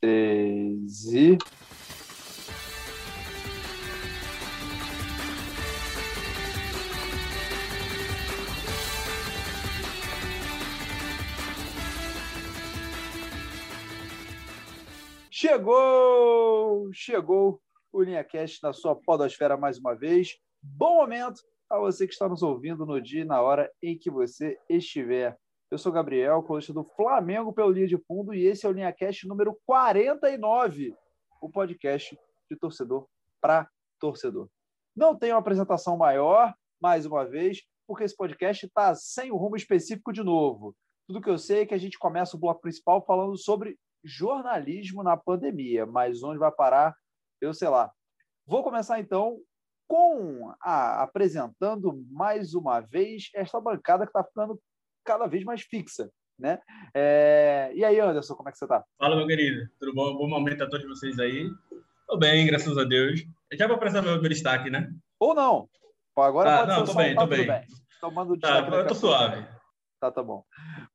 três e. Chegou! Chegou o LinhaCast na sua podosfera mais uma vez. Bom momento a você que está nos ouvindo no dia e na hora em que você estiver. Eu sou Gabriel, colunista do Flamengo pelo Linha de Fundo, e esse é o LinhaCast número 49, o podcast de torcedor para torcedor. Não tem uma apresentação maior, mais uma vez, porque esse podcast está sem o rumo específico de novo. Tudo que eu sei é que a gente começa o bloco principal falando sobre jornalismo na pandemia, mas onde vai parar, eu sei lá. Vou começar então com a, apresentando mais uma vez esta bancada que está ficando cada vez mais fixa. Né? É... E aí, Anderson, como é que você está? Fala, meu querido. Tudo bom? Bom momento a todos vocês aí. Tô bem, graças a Deus. Já vou apresentar meu, meu destaque, né? Ou não. Agora ah, pode não, ser tô bem, tô bem. bem. Tomando tá, eu tô suave. Tá, tá bom.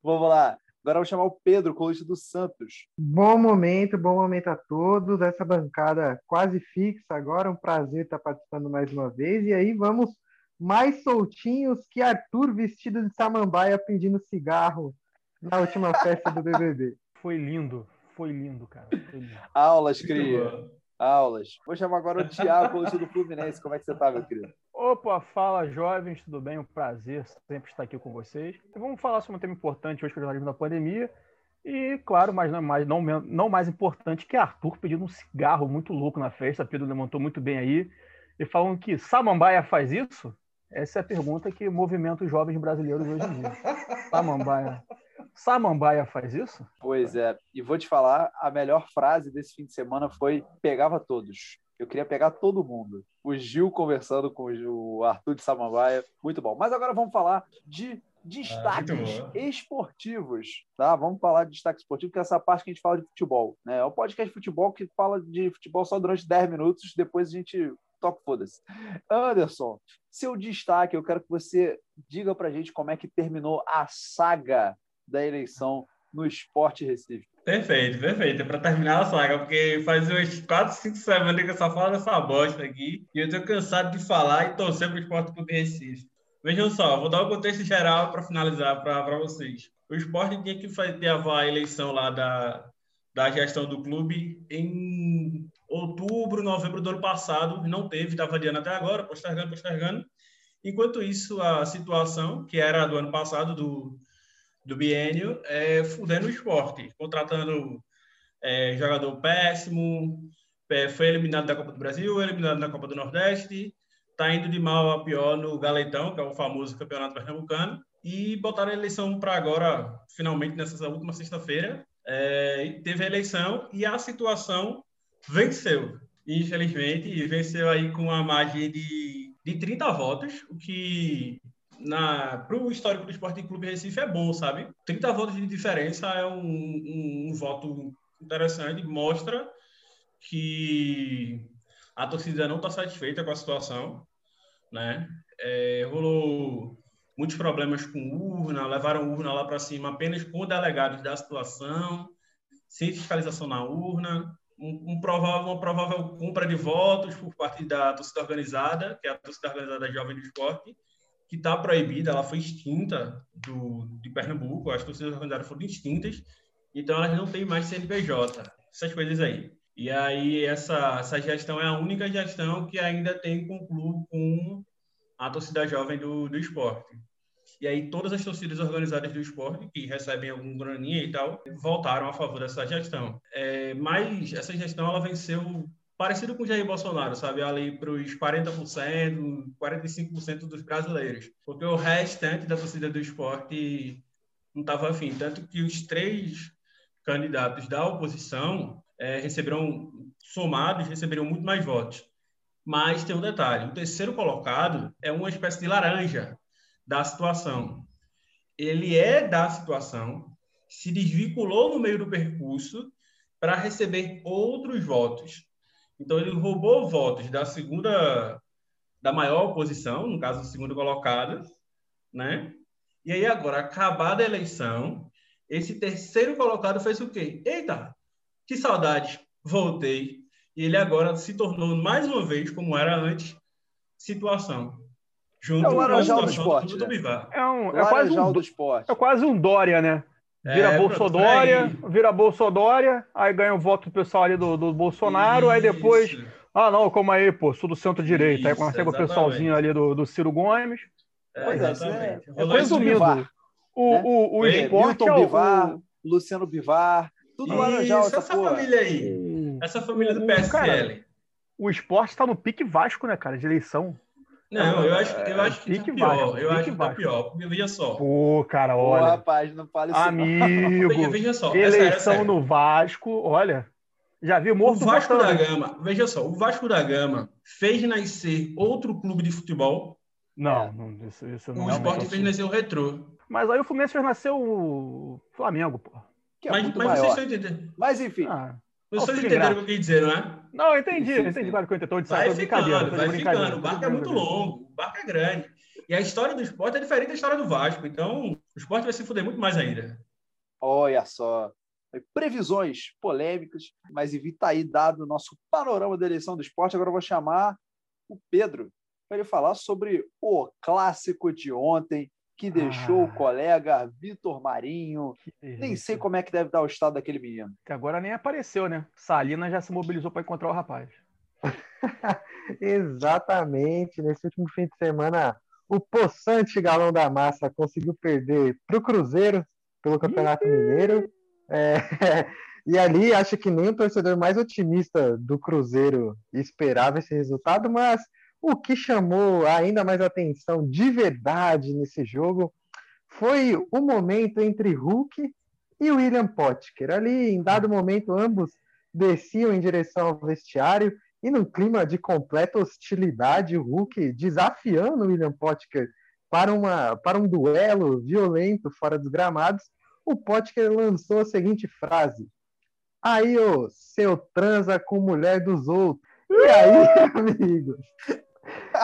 Vamos lá. Agora eu vou chamar o Pedro, colista do Santos. Bom momento, bom momento a todos. Essa bancada quase fixa agora. Um prazer estar participando mais uma vez. E aí vamos mais soltinhos que Arthur vestido de samambaia pedindo cigarro na última festa do BBB. Foi lindo, foi lindo, cara. Foi lindo. Aulas, cria. Aulas. Vou chamar agora o Thiago, do Fluminense. Como é que você tá, meu querido? Opa, fala jovens, tudo bem? Um prazer sempre estar aqui com vocês. Vamos falar sobre um tema importante hoje, que é o jornalismo da pandemia. E, claro, mas não mais, não, não mais importante que Arthur pedindo um cigarro muito louco na festa. Pedro levantou muito bem aí. E falam que Samambaia faz isso? Essa é a pergunta que movimenta os jovens brasileiros hoje em dia. Samambaia. Samambaia faz isso? Pois é. E vou te falar, a melhor frase desse fim de semana foi pegava todos. Eu queria pegar todo mundo. O Gil conversando com o Arthur de Samambaia. Muito bom. Mas agora vamos falar de destaques ah, esportivos, tá? Vamos falar de destaque esportivo, que é essa parte que a gente fala de futebol, né? É um podcast de futebol que fala de futebol só durante 10 minutos, depois a gente toca foda-se. Anderson, seu destaque, eu quero que você diga pra gente como é que terminou a saga da eleição no Esporte Recife. Perfeito, perfeito. É para terminar a saga, porque faz umas 4, 5 semanas que eu só falo dessa bosta aqui e eu tô cansado de falar e torcer pro Esporte Clube Recife. Vejam só, vou dar o um contexto geral para finalizar para vocês. O esporte tinha que fazer a eleição lá da, da gestão do clube em outubro, novembro do ano passado, não teve, estava adiando até agora, postergando, postergando. Enquanto isso, a situação, que era do ano passado, do, do biênio, é fudendo o esporte, contratando é, jogador péssimo, é, foi eliminado da Copa do Brasil, eliminado na Copa do Nordeste, está indo de mal a pior no Galetão, que é o famoso campeonato pernambucano, e botaram a eleição para agora, finalmente, nessa última sexta-feira. É, teve a eleição e a situação venceu, infelizmente, e venceu aí com uma margem de, de 30 votos, o que para o histórico do Esporte Clube Recife é bom, sabe? 30 votos de diferença é um, um, um voto interessante, mostra que a torcida não está satisfeita com a situação, né? É, rolou muitos problemas com urna, levaram urna lá para cima apenas com delegados da situação, sem fiscalização na urna, um, um provável, uma provável compra de votos por parte da torcida organizada, que é a torcida organizada Jovem do Esporte, que está proibida, ela foi extinta do, de Pernambuco, as torcidas organizadas foram extintas, então elas não têm mais CNPJ, essas coisas aí. E aí essa, essa gestão é a única gestão que ainda tem concluo com a torcida jovem do, do esporte. E aí todas as torcidas organizadas do esporte, que recebem algum graninha e tal, voltaram a favor dessa gestão. É, mas essa gestão ela venceu parecido com o Jair Bolsonaro, sabe? Ali para os 40%, 45% dos brasileiros. Porque o restante da torcida do esporte não estava afim. Tanto que os três candidatos da oposição é, receberam, somados, receberam muito mais votos. Mas tem um detalhe: o terceiro colocado é uma espécie de laranja da situação. Ele é da situação, se desvinculou no meio do percurso para receber outros votos. Então ele roubou votos da segunda, da maior oposição, no caso, do segundo colocado, né? E aí agora, acabada a eleição, esse terceiro colocado fez o quê? Eita, que saudades, voltei. E ele agora se tornou, mais uma vez, como era antes, situação. Junto É o Laranjal do esporte, do né? É, um, é, quase um, do esporte. é quase um Dória, né? Vira É, Bolsodória, aí. vira Bolsodória, aí ganha o voto do pessoal ali do, do Bolsonaro, aí depois, Isso. ah não, como aí, pô, sou do centro-direita, aí Isso, consegue o pessoalzinho ali do, do Ciro Gomes. É, Pois é, exatamente. é isso resumindo, Bivar, O, né? o, o É, esporte Milton é o, Bivar, o- Luciano Bivar, tudo Isso, Laranjal, essa, essa porra. família aí. o- Essa família do PSL. o esporte tá no pique Vasco, né, cara, de eleição. Não, eu acho, eu acho que Pique tá pior. Eu acho que tá Vasco. pior. Porque veja só. Pô, cara, Pô, olha, rapaz, não fale isso amigo, Veja, veja só. é sério, é eleição sério. no Vasco, olha, já vi O morto Vasco da. Gama, veja só, o Vasco da Gama fez nascer outro clube de futebol. Não, não, isso, isso não O é esporte fez nascer o Retrô. Mas aí o Fluminense fez nascer o Flamengo, pô. Que é Mas, muito mas maior. vocês estão entendendo. Mas enfim, Ah, Vocês filho entenderam o que eu quis dizer, não é? não, eu entendi, eu entendi claro que eu. Tô de Vai ficando, vai ficando. O barco é muito longo, o barco é grande. E a história do esporte é diferente da história do Vasco. Então, o esporte vai se fuder muito mais ainda. olha só. Previsões polêmicas, mas evita aí, dado o nosso panorama da eleição do esporte, agora eu vou chamar o Pedro para ele falar sobre o clássico de ontem, que deixou Ah. o colega Vitor Marinho. Nem sei como é que deve dar o estado daquele menino. Que agora nem apareceu, né? Salina já se mobilizou para encontrar o rapaz. Exatamente. Nesse último fim de semana, o possante Galão da Massa conseguiu perder para o Cruzeiro pelo Campeonato Mineiro. É, e ali, acho que nem o torcedor mais otimista do Cruzeiro esperava esse resultado, mas o que chamou ainda mais atenção de verdade nesse jogo foi o momento entre Hulk e William Potker. Ali, em dado momento, ambos desciam em direção ao vestiário e num clima de completa hostilidade, o Hulk desafiando William Potker para, uma, para um duelo violento fora dos gramados, o Potker lançou a seguinte frase: Aí, ô, seu transa com mulher dos outros. E aí, amigos?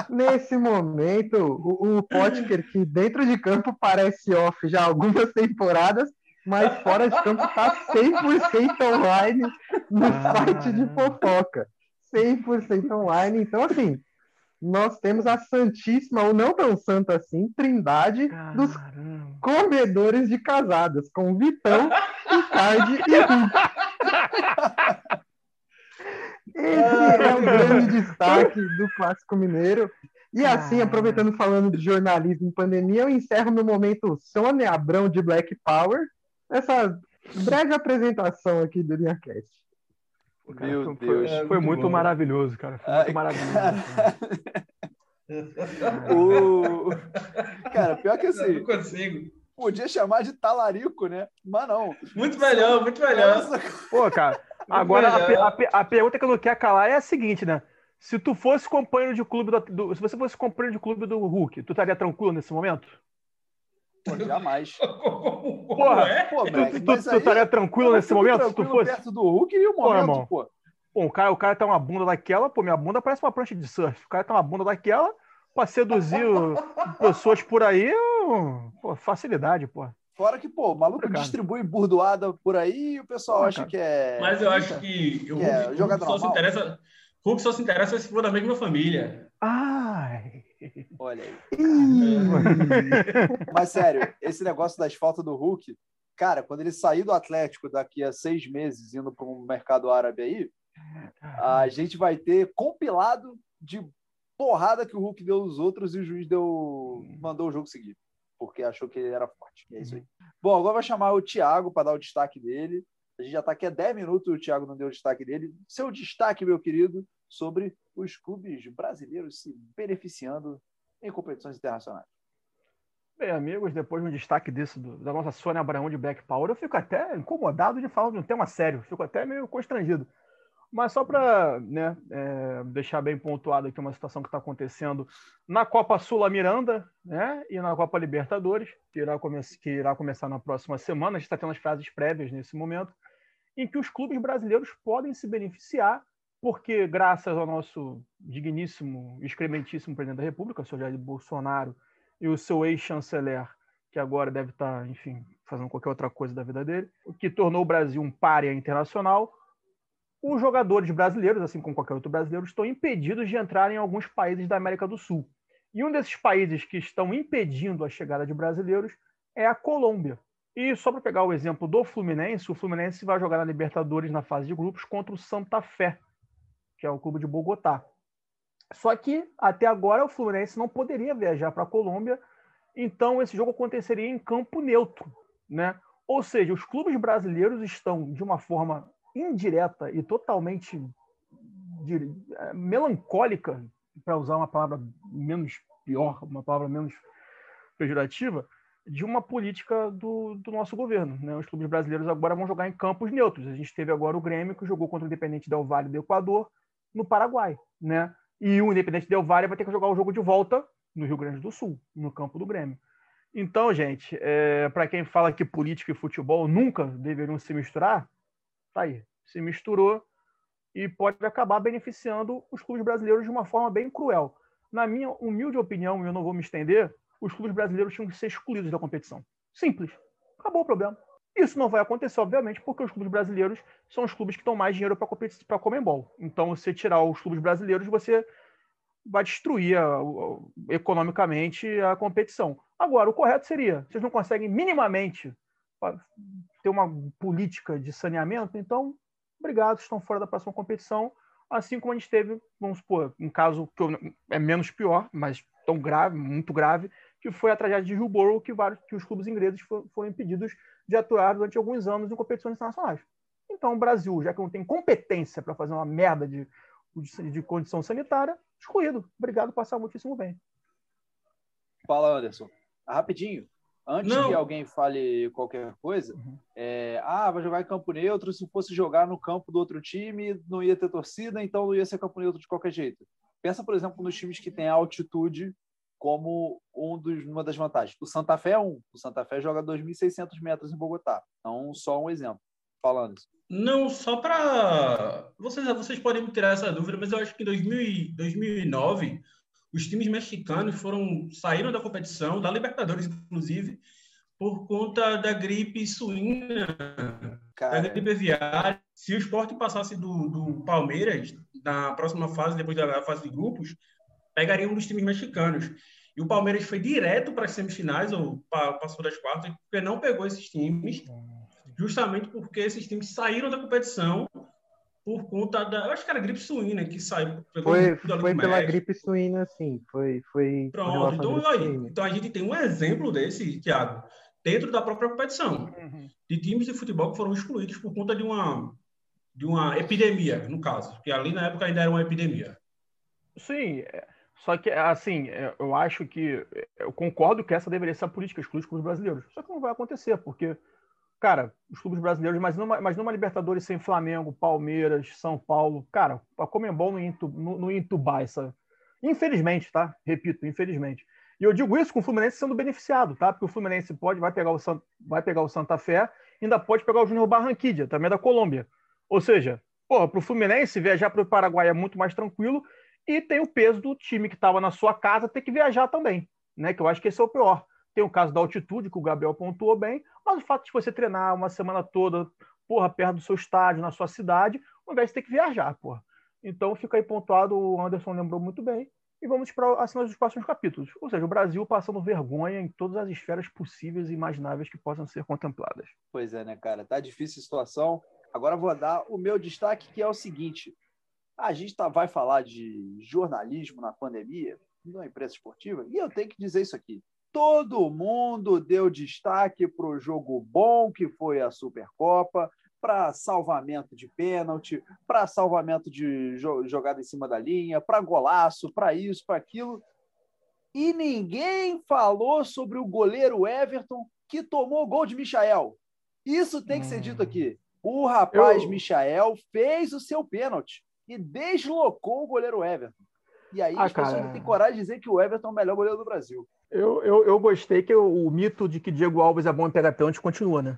Nesse momento, o, o Potker, que dentro de campo parece off já há algumas temporadas, mas fora de campo está 100% online no site de fofoca. 100% online. Então, assim, nós temos a Santíssima, ou não tão santa assim, trindade dos Caramba. comedores de casadas, com Vitão, Icardi e Hulk. Esse é o grande destaque do Clássico Mineiro. E assim, Cara. aproveitando falando de jornalismo em pandemia, eu encerro meu momento Sônia Abrão de Black Power, essa breve apresentação aqui do LinhaCast. Cara, Meu foi, Deus. Foi, foi muito muito maravilhoso, cara. Foi Ai, muito maravilhoso. cara. O... Cara, pior que Eu assim, não consigo. podia chamar de talarico, né? Mas não. Muito melhor, muito melhor. Pô, cara, agora a, a a pergunta que eu não quero calar é a seguinte, né? Se tu fosse companheiro de clube do, do- se você fosse companheiro de clube do Hulk, tu estaria tranquilo nesse momento? pô, jamais. Porra, é? Pô, Tu, tu, tu aí- estaria tranquilo nesse momento? Se tu tranquilo fosse. perto do Hulk e o Pô, irmão. momento, pô. Pô, o cara, o cara tá uma bunda daquela, pô, minha bunda parece uma prancha de surf. O cara tá uma bunda daquela pra seduzir pessoas por aí, eu- pô, facilidade, pô. Fora que, pô, o maluco Obrigado. distribui burdoada por aí e o pessoal acha que é. Mas eu acho que o Que é Hulk, o Hulk jogador só se interessa. Hulk só se interessa se for da mesma família. Ai. Olha aí. Mas sério, esse negócio das faltas do Hulk, cara, quando ele sair do Atlético daqui a seis meses indo para um mercado árabe aí, a gente vai ter compilado de porrada que o Hulk deu nos outros e o juiz deu mandou o jogo seguir, porque achou que ele era forte. É isso aí. Bom, agora vai chamar o Thiago para dar o destaque dele. A gente já está aqui há 10 minutos e o Thiago não deu o destaque dele. Seu destaque, meu querido, sobre os clubes brasileiros se beneficiando em competições internacionais. Bem, amigos, depois de um destaque desse do- da nossa Sônia Abraão de Black Power, eu fico até incomodado de falar de um tema sério, fico até meio constrangido. Mas só para né, é, deixar bem pontuado aqui uma situação que está acontecendo na Copa Sula Miranda né, e na Copa Libertadores, que irá, que irá começar na próxima semana. A gente está tendo as frases prévias nesse momento, em que os clubes brasileiros podem se beneficiar, porque graças ao nosso digníssimo, excrementíssimo presidente da República, o senhor Jair Bolsonaro, e o seu ex-chanceler, que agora deve estar, enfim, fazendo qualquer outra coisa da vida dele, o que tornou o Brasil um párea internacional, os jogadores brasileiros, assim como qualquer outro brasileiro, estão impedidos de entrar em alguns países da América do Sul. E um desses países que estão impedindo a chegada de brasileiros é a Colômbia. E só para pegar o exemplo do Fluminense, o Fluminense vai jogar na Libertadores na fase de grupos contra o Santa Fé, que é o clube de Bogotá. Só que até agora o Fluminense não poderia viajar para a Colômbia, então esse jogo aconteceria em campo neutro, né? Ou seja, os clubes brasileiros estão de uma forma indireta e totalmente de, é, melancólica, para usar uma palavra menos pior, uma palavra menos pejorativa, de uma política do, do nosso governo. Né? Os clubes brasileiros agora vão jogar em campos neutros. A gente teve agora o Grêmio, que jogou contra o Independente Del Valle do Equador, no Paraguai. Né? E o Independente Del Valle vai ter que jogar o jogo de volta no Rio Grande do Sul, no campo do Grêmio. Então, gente, é, para quem fala que política e futebol nunca deveriam se misturar, tá aí, se misturou e pode acabar beneficiando os clubes brasileiros de uma forma bem cruel. Na minha humilde opinião, e eu não vou me estender, os clubes brasileiros tinham que ser excluídos da competição. Simples. Acabou o problema. Isso não vai acontecer, obviamente, porque os clubes brasileiros são os clubes que dão mais dinheiro para a Comembol. Então, você tirar os clubes brasileiros, você vai destruir a, a, economicamente a competição. Agora, o correto seria, vocês não conseguem minimamente ter uma política de saneamento, então, obrigado, estão fora da próxima competição. Assim como a gente teve, vamos supor, um caso que é menos pior, mas tão grave, muito grave, que foi a tragédia de Hillsborough, que, vários, que os clubes ingleses foram impedidos de atuar durante alguns anos em competições internacionais. Então, o Brasil, já que não tem competência para fazer uma merda de, de, de, condição sanitária, excluído. Obrigado, passar muitíssimo bem. Fala, Anderson. Rapidinho. Antes não. que alguém fale qualquer coisa, uhum. é, ah, vai jogar em campo neutro. Se fosse jogar no campo do outro time, não ia ter torcida, então não ia ser campo neutro de qualquer jeito. Pensa, por exemplo, nos times que têm altitude como um dos, uma das vantagens. O Santa Fé é um. O Santa Fé joga 2.600 metros em Bogotá. Então, só um exemplo. Falando isso. Não, só para. Vocês, vocês podem me tirar essa dúvida, mas eu acho que em 2000, 2009 os times mexicanos foram saíram da competição, da Libertadores, inclusive, por conta da gripe suína, Cara. da gripe aviária. Se o esporte passasse do, do Palmeiras na próxima fase, depois da fase de grupos, pegaria um dos times mexicanos. E o Palmeiras foi direto para as semifinais, ou passou das quartas, porque não pegou esses times, justamente porque esses times saíram da competição por conta da. Eu acho que era gripe suína que saiu. Foi, foi pela gripe suína, sim. Foi, foi Pronto, então, aí, então a gente tem um exemplo desse, Thiago, dentro da própria competição, uhum. de times de futebol que foram excluídos por conta de uma, de uma epidemia, no caso, que ali na época ainda era uma epidemia. Sim, é, só que, assim, é, eu acho que. Eu concordo que essa deveria ser a política, excluir os clubes brasileiros. Só que não vai acontecer, porque, cara, os clubes brasileiros, mas numa, mas numa Libertadores sem Flamengo, Palmeiras, São Paulo, cara, a Comembol não ia, não, não ia entubar essa. Infelizmente, tá? Repito, infelizmente. E eu digo isso com o Fluminense sendo beneficiado, tá? Porque o Fluminense pode, vai pegar o, vai pegar o Santa Fé, ainda pode pegar o Júnior Barranquilla, também da Colômbia. Ou seja, porra, para o Fluminense viajar para o Paraguai é muito mais tranquilo e tem o peso do time que estava na sua casa ter que viajar também, né? Que eu acho que esse é o pior. Tem o caso da altitude, que o Gabriel pontuou bem, mas o fato de você treinar uma semana toda, porra, perto do seu estádio, na sua cidade, ao invés de ter que viajar, porra. Então fica aí pontuado, o Anderson lembrou muito bem. E vamos para a cena dos próximos capítulos. Ou seja, o Brasil passando vergonha em todas as esferas possíveis e imagináveis que possam ser contempladas. Pois é, né, cara? Tá difícil a situação. Agora vou dar o meu destaque, que é o seguinte: a gente tá, vai falar de jornalismo na pandemia, na imprensa esportiva, e eu tenho que dizer isso aqui. Todo mundo deu destaque para o jogo bom que foi a Supercopa, para salvamento de pênalti, para salvamento de jogada em cima da linha, para golaço, para isso, para aquilo. E ninguém falou sobre o goleiro Everton que tomou gol de Michael. Isso tem que ser dito aqui. O rapaz eu... Michael fez o seu pênalti e deslocou o goleiro Everton. E aí ah, as pessoas cara... têm coragem de dizer que o Everton é o melhor goleiro do Brasil. Eu, eu, eu gostei que o, o mito de que Diego Alves é bom em pegar pênalti continua, né?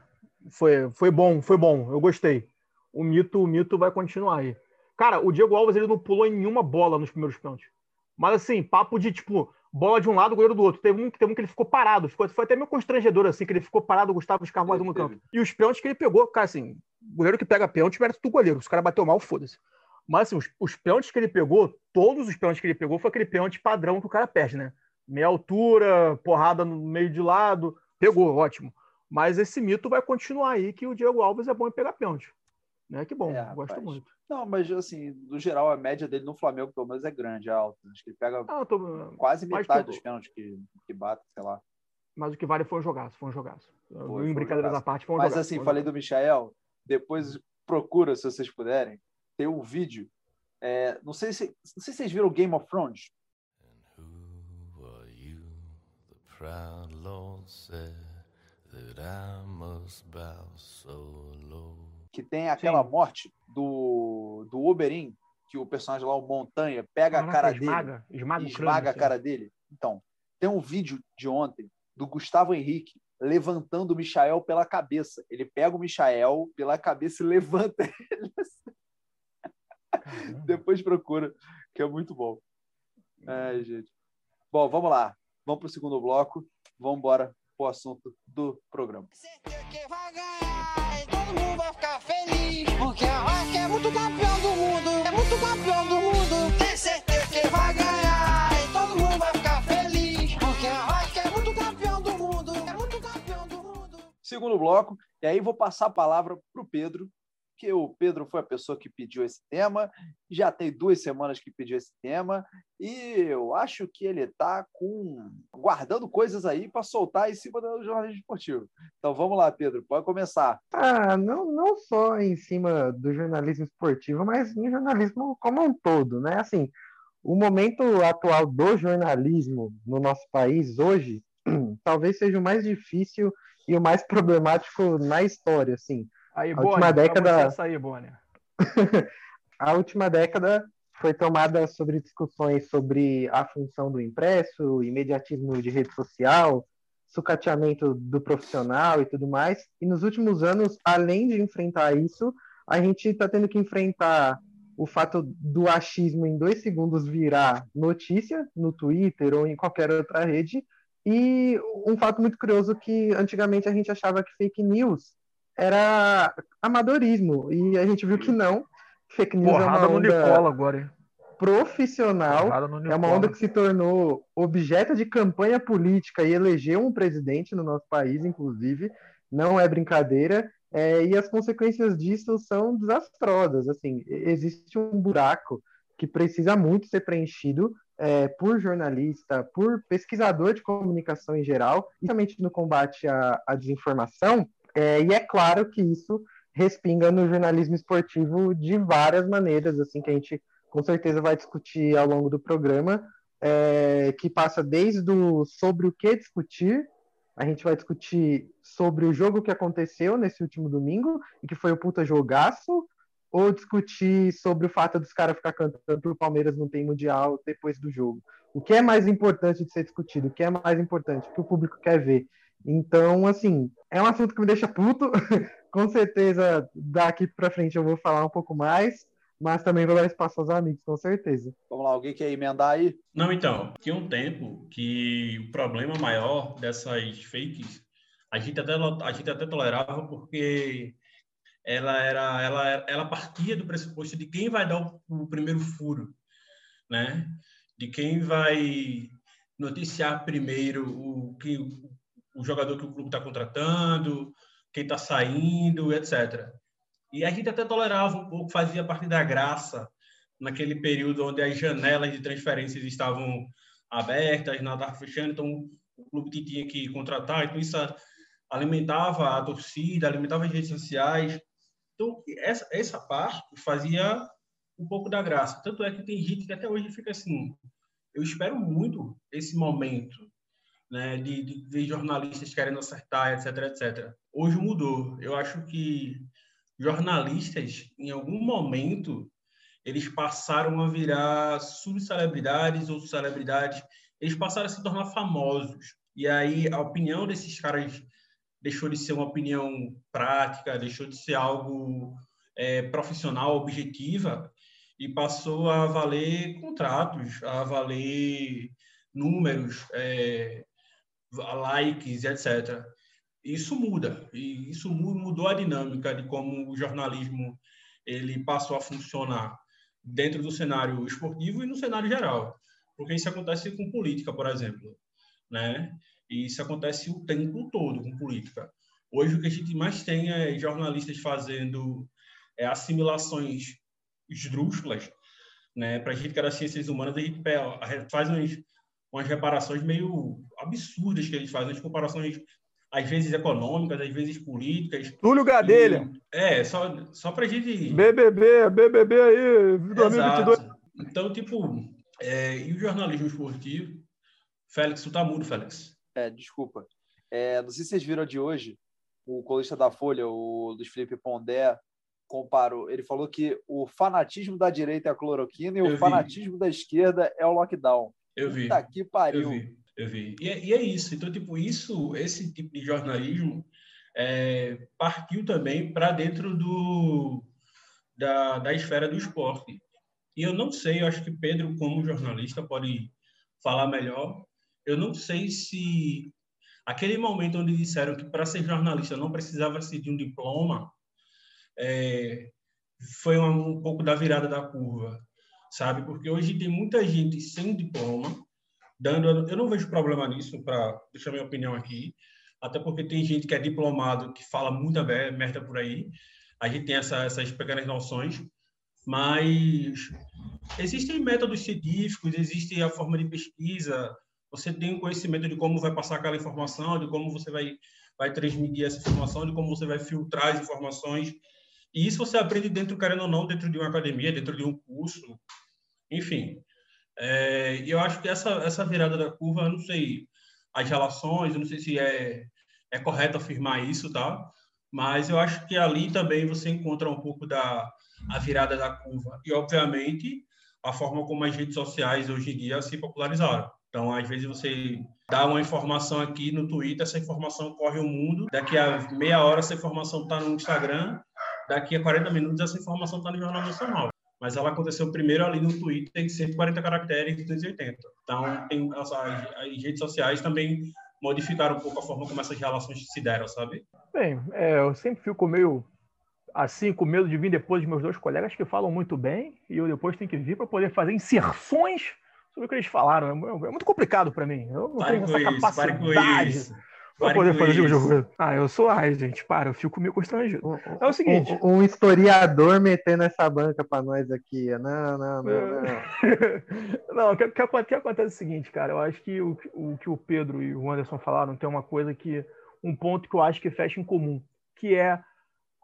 Foi, foi bom, foi bom, eu gostei. O mito, o mito vai continuar aí. Cara, o Diego Alves ele não pulou em nenhuma bola nos primeiros pênaltis. Mas assim, papo de tipo, bola de um lado, goleiro do outro. Teve um, teve um que ele ficou parado. Ficou, foi até meio constrangedor, assim, que ele ficou parado, o Gustavo Scarvalho no campo. E os pênaltis que ele pegou, cara, assim, goleiro que pega pênalti merece do goleiro. Se o cara bateu mal, foda-se. Mas assim, os, os pênaltis que ele pegou, todos os pênaltis que ele pegou foi aquele pênalti padrão que o cara perde, né? Meia altura, porrada no meio de lado, pegou, ótimo. Mas esse mito vai continuar aí que o Diego Alves é bom em pegar pênalti. Né? Que bom, é, gosto muito. Não, mas assim, no geral, a média dele no Flamengo, pelo menos, é grande, é alta. Acho que ele pega ah, tô... quase metade dos pênaltis que, que bate, sei lá. Mas o que vale foi um jogaço, foi um jogaço. Foi, em brincadeiras à parte, foi um Mas jogaço, assim, falei do Michael, depois procura, se vocês puderem, tem um vídeo. É, não, sei se, não sei se vocês viram Game of Thrones. Proud Lord said that I must bow so low que tem aquela Sim. morte do, do Oberyn, que o personagem lá, o Montanha, pega Caraca, a cara esmaga, dele esmaga, esmaga crânio, a cara assim. dele. Então, tem um vídeo de ontem do Gustavo Henrique levantando o Michael pela cabeça. Ele pega o Michael pela cabeça e levanta ele. Depois procura, que é muito bom. É, gente. Bom, vamos lá. Vamos para o segundo bloco. Vamos embora para o assunto do programa. Certeza que vai ganhar, todo mundo vai ficar feliz, porque a Rock é muito campeão do mundo, é muito campeão do mundo. Tem certeza que vai ganhar, e todo mundo vai ficar feliz, porque a Rock é muito campeão do mundo, é muito campeão do mundo. Segundo bloco, e aí vou passar a palavra para o Pedro, que o Pedro foi a pessoa que pediu esse tema, já tem duas semanas que pediu esse tema, e eu acho que ele está com guardando coisas aí para soltar em cima do jornalismo esportivo. Então vamos lá, Pedro, pode começar. Ah, não, não só em cima do jornalismo esportivo, mas no jornalismo como um todo, né? Assim, o momento atual do jornalismo no nosso país hoje talvez seja o mais difícil e o mais problemático na história, assim Aí, a última década. Aí, a última década foi tomada sobre discussões sobre a função do impresso, imediatismo de rede social, sucateamento do profissional e tudo mais. E nos últimos anos, além de enfrentar isso, a gente está tendo que enfrentar o fato do achismo em dois segundos virar notícia no Twitter ou em qualquer outra rede. E um fato muito curioso que antigamente a gente achava que fake news era amadorismo. E a gente viu que não. Fake news Porrada é uma onda agora, profissional. É uma onda que se tornou objeto de campanha política e elegeu um presidente no nosso país, inclusive. Não é brincadeira. É, e as consequências disso são desastrosas. Assim, existe um buraco que precisa muito ser preenchido é, por jornalista, por pesquisador de comunicação em geral, principalmente no combate à, à desinformação, é, e é claro que isso respinga no jornalismo esportivo de várias maneiras, assim, que a gente com certeza vai discutir ao longo do programa, é, que passa desde o sobre o que discutir, a gente vai discutir sobre o jogo que aconteceu nesse último domingo, e que foi o puta jogaço, ou discutir sobre o fato dos caras ficar cantando que o Palmeiras não tem mundial depois do jogo. O que é mais importante de ser discutido? O que é mais importante? O que o público quer ver? Então, assim, é um assunto que me deixa puto. com certeza, daqui para frente eu vou falar um pouco mais, mas também vou dar espaço aos amigos, com certeza. Vamos lá, alguém quer emendar aí? Não, então, tinha um tempo que o problema maior dessas fakes, a gente até, a gente até tolerava porque ela era ela, ela partia do pressuposto de quem vai dar o, o primeiro furo, né? De quem vai noticiar primeiro o que o jogador que o clube está contratando, quem está saindo, etc. E a gente até tolerava um pouco, fazia parte da graça naquele período onde as janelas de transferências estavam abertas, nada fechando, então o clube tinha que contratar, então isso alimentava a torcida, alimentava as redes sociais. Então, essa, essa parte fazia um pouco da graça. Tanto é que tem gente que até hoje fica assim, eu espero muito esse momento né, de, de, jornalistas querendo acertar, etc, etc. Hoje mudou. Eu acho que jornalistas, em algum momento, eles passaram a virar subcelebridades ou celebridades, eles passaram a se tornar famosos. E aí a opinião desses caras deixou de ser uma opinião prática, deixou de ser algo é, profissional, objetiva, e passou a valer contratos, a valer números, é, likes, etc. isso muda. E isso mudou a dinâmica de como o jornalismo ele passou a funcionar dentro do cenário esportivo e no cenário geral. Porque isso acontece com política, por exemplo, né? E isso acontece o tempo todo com política. Hoje o que a gente mais tem é jornalistas fazendo é, assimilações esdrúxulas, né? Para a gente que era ciências humanas, a gente faz umas, umas reparações meio absurdas que eles fazem, as comparações às vezes econômicas, às vezes políticas. Túlio Gadelha. E, é, só, só para a gente... BBB, BBB aí, 2022. Exato. Então, tipo, é, e o jornalismo esportivo? Félix, tu tá mudo, Félix. É, desculpa. É, não sei se vocês viram de hoje, o colista da Folha, o Luiz Felipe Pondé, comparou, ele falou que o fanatismo da direita é a cloroquina e Eu o vi. fanatismo da esquerda é o lockdown. Eu vi. Puta que pariu. Eu vi. Eu vi. E é, e é, isso. Então, tipo, isso, esse tipo de jornalismo é, partiu também para dentro do, da, da esfera do esporte. E eu não sei, eu acho que Pedro, como jornalista, pode falar melhor. Eu não sei se aquele momento onde disseram que para ser jornalista não precisava ser de um diploma é, foi um, um pouco da virada da curva, sabe? Porque hoje tem muita gente sem diploma dando. Eu não vejo problema nisso, para deixar minha opinião aqui, até porque tem gente que é diplomado que fala muita merda por aí. A gente tem essa, essas pequenas noções, mas existem métodos científicos, existe a forma de pesquisa. Você tem o conhecimento de como vai passar aquela informação, de como você vai vai transmitir essa informação, de como você vai filtrar as informações. E isso você aprende dentro, querendo ou não, dentro de uma academia, dentro de um curso, enfim. É, eu acho que essa, essa virada da curva, eu não sei as relações, eu não sei se é, é correto afirmar isso, tá? Mas eu acho que ali também você encontra um pouco da a virada da curva. E, obviamente, a forma como as redes sociais hoje em dia se popularizaram. Então, às vezes você dá uma informação aqui no Twitter, essa informação corre o mundo, daqui a meia hora essa informação está no Instagram, daqui a 40 minutos essa informação está no Jornal Nacional mas ela aconteceu primeiro ali no Twitter em 140 caracteres de 280. Então, tem, as, as, redes sociais também modificaram um pouco a forma como essas relações se deram, sabe? Bem, é, eu sempre fico meio assim, com medo de vir depois de meus dois colegas que falam muito bem, e eu depois tenho que vir para poder fazer inserções sobre o que eles falaram. É, é muito complicado para mim. Eu não pare tenho essa isso, capacidade Pra poder fazer o jogo. Ah, eu sou ai, gente. Para, eu fico meio constrangido. Um, é o seguinte. Um, um, historiador metendo essa banca para nós aqui. Não, não, não, não. não, o que, que, que, acontece é o seguinte, cara. Eu acho que o, o que o Pedro e o Anderson falaram tem uma coisa que. Um ponto que eu acho que fecha em comum, que é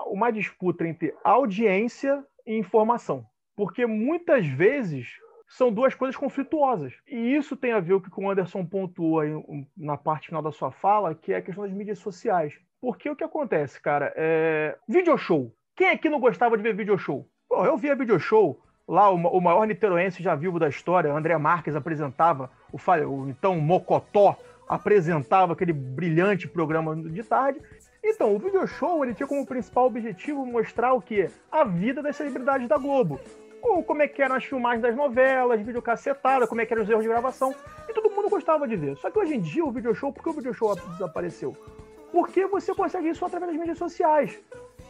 uma disputa entre audiência e informação. Porque muitas vezes são duas coisas conflituosas. E isso tem a ver com o que o Anderson pontuou aí na parte final da sua fala, que é a questão das mídias sociais. Porque o que acontece, cara, é... Video show. Quem aqui não gostava de ver video show? Pô, eu via video show. Lá, o, maior niteroense já vivo da história, André Marques apresentava, o, o então Mocotó apresentava aquele brilhante programa de tarde. Então, o video show ele tinha como principal objetivo mostrar o que? A vida das celebridades da Globo como é que eram as filmagens das novelas, videocassetada, como é que eram os erros de gravação. E todo mundo gostava de ver. Só que hoje em dia o video show, por que o video show desapareceu? Porque você consegue isso através das mídias sociais.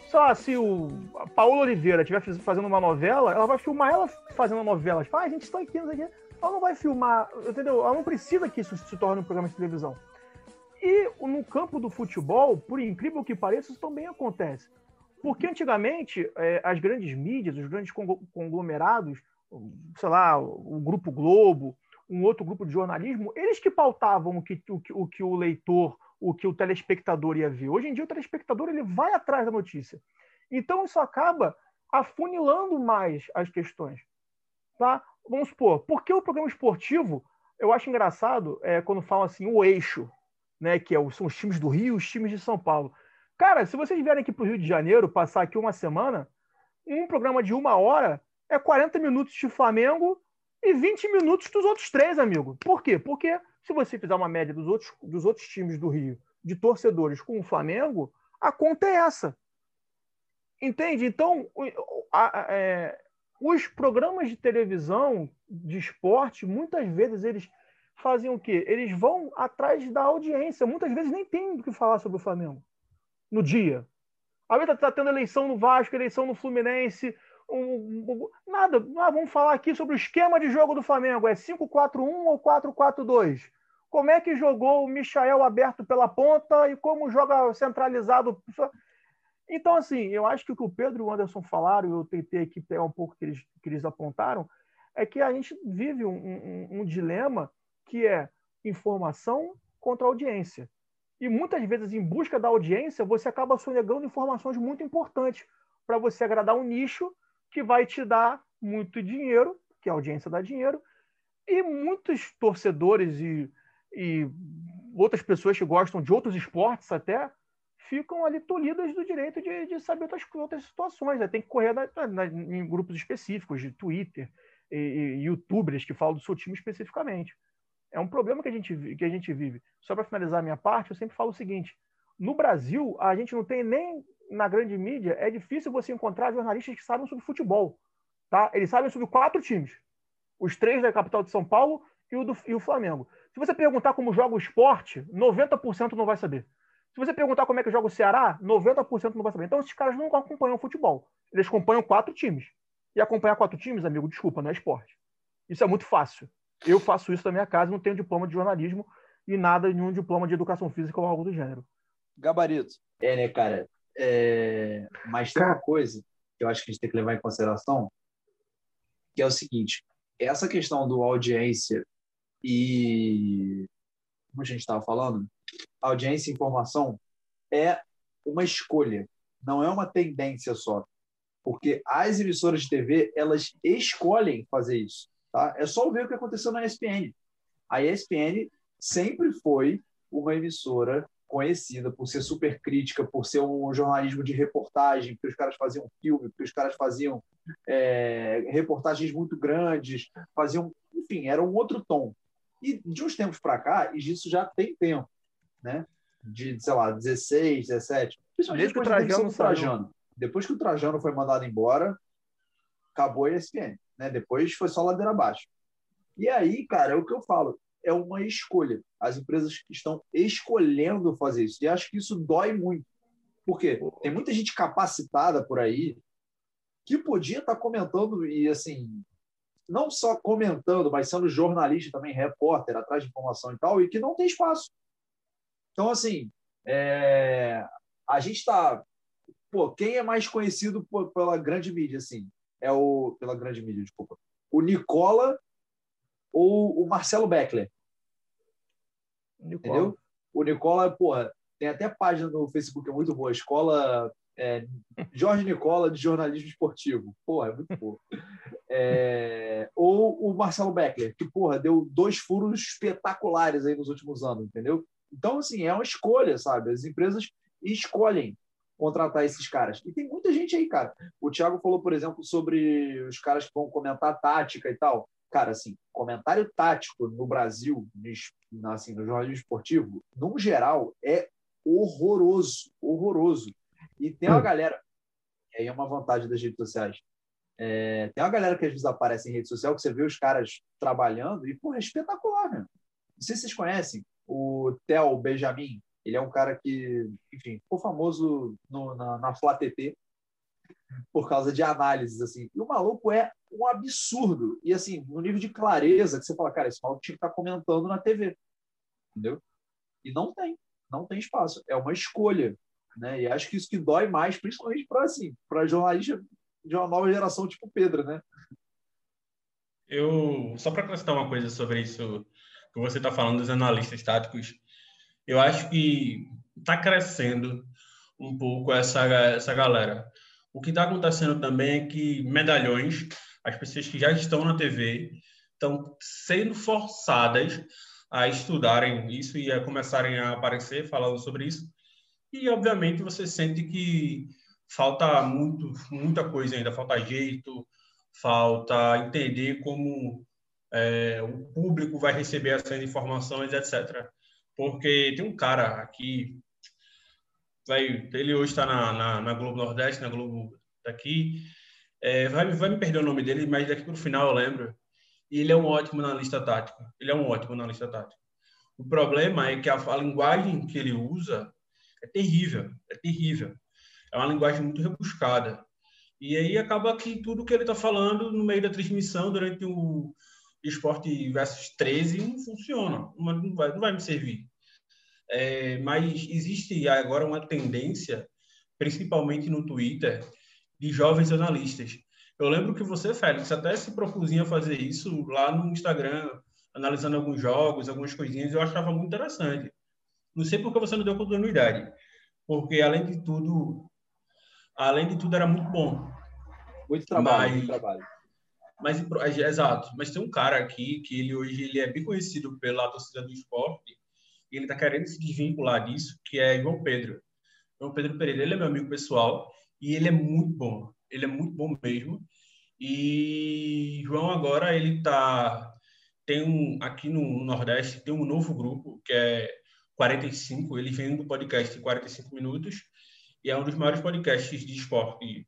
Só se o Paulo Oliveira estiver fazendo uma novela, ela vai filmar ela fazendo a novela. Tipo, ah, a gente está aqui, não. Ela não vai filmar, entendeu? Ela não precisa que isso se torne um programa de televisão. E no campo do futebol, por incrível que pareça, isso também acontece. Porque antigamente é, as grandes mídias, os grandes conglomerados, sei lá, o Grupo Globo, um outro grupo de jornalismo, eles que pautavam o que o, o, que o leitor, o que o telespectador ia ver. Hoje em dia o telespectador ele vai atrás da notícia. Então isso acaba afunilando mais as questões. Tá? Vamos supor, por que o programa esportivo, eu acho engraçado é, quando falam assim, o eixo, né, que é, são os times do Rio os times de São Paulo. Cara, se vocês vierem aqui para o Rio de Janeiro, passar aqui uma semana, um programa de uma hora é 40 minutos de Flamengo e 20 minutos dos outros três, amigo. Por quê? Porque se você fizer uma média dos outros, dos outros times do Rio, de torcedores com o Flamengo, a conta é essa. Entende? Então, a, a, é, os programas de televisão, de esporte, muitas vezes eles fazem o quê? Eles vão atrás da audiência. Muitas vezes nem tem do que falar sobre o Flamengo no dia. A está tá tendo eleição no Vasco, eleição no Fluminense, um, um, nada. Ah, vamos falar aqui sobre o esquema de jogo do Flamengo. É 5-4-1 ou 4-4-2? Como é que jogou o Michael aberto pela ponta e como joga centralizado? Então, assim, eu acho que o que o Pedro e o Anderson falaram, eu tentei aqui pegar um pouco que eles, que eles apontaram, é que a gente vive um, um dilema que é informação contra audiência. E muitas vezes, em busca da audiência, você acaba sonegando informações muito importantes para você agradar um nicho que vai te dar muito dinheiro, que a audiência dá dinheiro, e muitos torcedores e, e outras pessoas que gostam de outros esportes até ficam ali tolhidas do direito de, de saber outras, outras situações. Né? Tem que correr na, na, em grupos específicos de Twitter e, e, youtubers que falam do seu time especificamente. É um problema que a gente, que a gente vive. Só para finalizar a minha parte, eu sempre falo o seguinte: no Brasil, a gente não tem nem na grande mídia, é difícil você encontrar jornalistas que sabem sobre futebol. Tá? Eles sabem sobre quatro times: os três da capital de São Paulo e o, do, e o Flamengo. Se você perguntar como joga o esporte, 90% não vai saber. Se você perguntar como é que joga o Ceará, 90% não vai saber. Então, esses caras não acompanham o futebol. Eles acompanham quatro times. E acompanhar quatro times, amigo, desculpa, não é esporte. Isso é muito fácil. Eu faço isso na minha casa, não tenho diploma de jornalismo e nada, nenhum diploma de educação física ou algo do gênero. Gabarito. É, né, cara? É... Mas tem uma coisa que eu acho que a gente tem que levar em consideração, que é o seguinte: essa questão do audiência e. Como a gente estava falando, audiência e informação é uma escolha, não é uma tendência só. Porque as emissoras de TV, elas escolhem fazer isso. Tá? É só ver o que aconteceu na ESPN. A ESPN sempre foi uma emissora conhecida por ser super crítica, por ser um jornalismo de reportagem, porque os caras faziam filme, porque os caras faziam é, reportagens muito grandes, faziam, enfim, era um outro tom. E de uns tempos para cá, e isso já tem tempo, né? De, sei lá, 16, 17. Principalmente depois que o Trajano, Trajano. Depois que o Trajano foi mandado embora, acabou a ESPN. Né? Depois foi só ladeira abaixo. E aí, cara, é o que eu falo. É uma escolha. As empresas estão escolhendo fazer isso. E acho que isso dói muito. Porque tem muita gente capacitada por aí que podia estar comentando e, assim, não só comentando, mas sendo jornalista também, repórter, atrás de informação e tal, e que não tem espaço. Então, assim, é... a gente está. Pô, quem é mais conhecido pela grande mídia, assim? É o. Pela grande mídia, desculpa. O Nicola ou o Marcelo Beckler? Nicola. Entendeu? O Nicola, porra, tem até página no Facebook, é muito boa. Escola é, Jorge Nicola de jornalismo esportivo. Porra, é muito boa. É, ou o Marcelo Beckler, que, porra, deu dois furos espetaculares aí nos últimos anos, entendeu? Então, assim, é uma escolha, sabe? As empresas escolhem contratar esses caras. E tem muita gente aí, cara. O Thiago falou, por exemplo, sobre os caras que vão comentar tática e tal. Cara, assim, comentário tático no Brasil, assim, no jornalismo esportivo, no geral, é horroroso, horroroso. E tem uma galera, e aí é uma vantagem das redes sociais. É, tem uma galera que às vezes aparece em rede social que você vê os caras trabalhando e, pô, é espetacular, né? Não sei se vocês conhecem o Theo Benjamin. Ele é um cara que, enfim, ficou famoso no, na, na TT por causa de análises, assim. E o maluco é um absurdo. E, assim, no nível de clareza que você fala, cara, esse maluco tinha que estar tá comentando na TV. Entendeu? E não tem. Não tem espaço. É uma escolha. Né? E acho que isso que dói mais, principalmente para assim, para jornalista de uma nova geração tipo Pedro, né? Eu só para acrescentar uma coisa sobre isso que você está falando dos analistas táticos, eu acho que está crescendo um pouco essa essa galera. O que está acontecendo também é que medalhões, as pessoas que já estão na TV, estão sendo forçadas a estudarem isso e a começarem a aparecer falando sobre isso e, obviamente, você sente que falta muito, muita coisa ainda, falta jeito, falta entender como é, o público vai receber essas informações, etc. Porque tem um cara aqui, vai, ele hoje está na, na, na, Globo Nordeste, na Globo daqui, é, vai, vai me perder o nome dele, mas daqui para o final eu lembro. E ele é um ótimo analista tático. Ele é um ótimo analista tático. O problema é que a, a linguagem que ele usa é terrível, é terrível. É uma linguagem muito rebuscada. E aí acaba que tudo que ele está falando no meio da transmissão durante o esporte versus 13 não funciona, não vai, não vai me servir. É, mas existe agora uma tendência, principalmente no Twitter, de jovens analistas. Eu lembro que você, Félix, até se propusinha fazer isso lá no Instagram, analisando alguns jogos, algumas coisinhas, eu achava muito interessante. Não sei por que você não deu continuidade, porque além de tudo, além de tudo era muito bom. Muito trabalho, mas, muito trabalho. Mas, exato, mas tem um cara aqui que ele hoje ele é bem conhecido pela torcida do esporte e ele está querendo se desvincular disso, que é João Pedro. João Pedro Pereira, ele é meu amigo pessoal e ele é muito bom. Ele é muito bom mesmo. E João agora ele tá tem um aqui no Nordeste tem um novo grupo que é 45, ele vem do podcast 45 minutos e é um dos maiores podcasts de esporte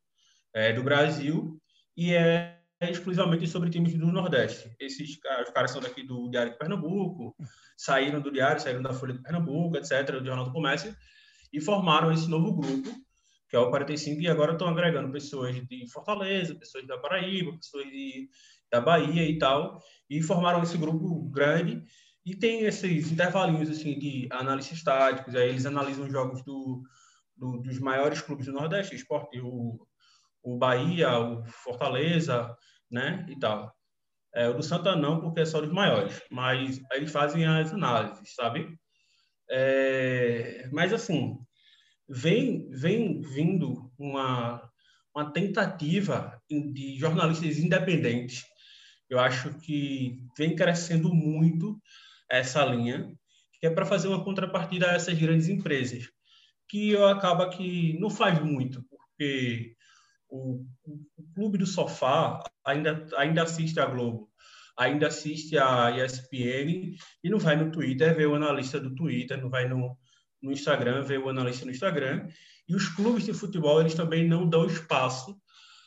é, do Brasil e é exclusivamente sobre times do Nordeste. Esses os caras são daqui do Diário de Pernambuco, saíram do Diário, saíram da Folha de Pernambuco, etc., do Jornal do Comércio, e formaram esse novo grupo, que é o 45, e agora estão agregando pessoas de Fortaleza, pessoas da Paraíba, pessoas de, da Bahia e tal, e formaram esse grupo grande, e tem esses intervalinhos assim, de análises táticos, aí eles analisam jogos do, do, dos maiores clubes do Nordeste, esporte, o, o Bahia, o Fortaleza, né, e tal. É, o do Santa não, porque é só dos maiores, mas eles fazem as análises, sabe? É, mas assim, vem, vem vindo uma, uma tentativa de jornalistas independentes. Eu acho que vem crescendo muito essa linha, que é para fazer uma contrapartida a essas grandes empresas, que acaba que não faz muito, porque o, o Clube do Sofá ainda, ainda assiste a Globo, ainda assiste a ESPN e não vai no Twitter ver o analista do Twitter, não vai no, no Instagram ver o analista no Instagram. E os clubes de futebol, eles também não dão espaço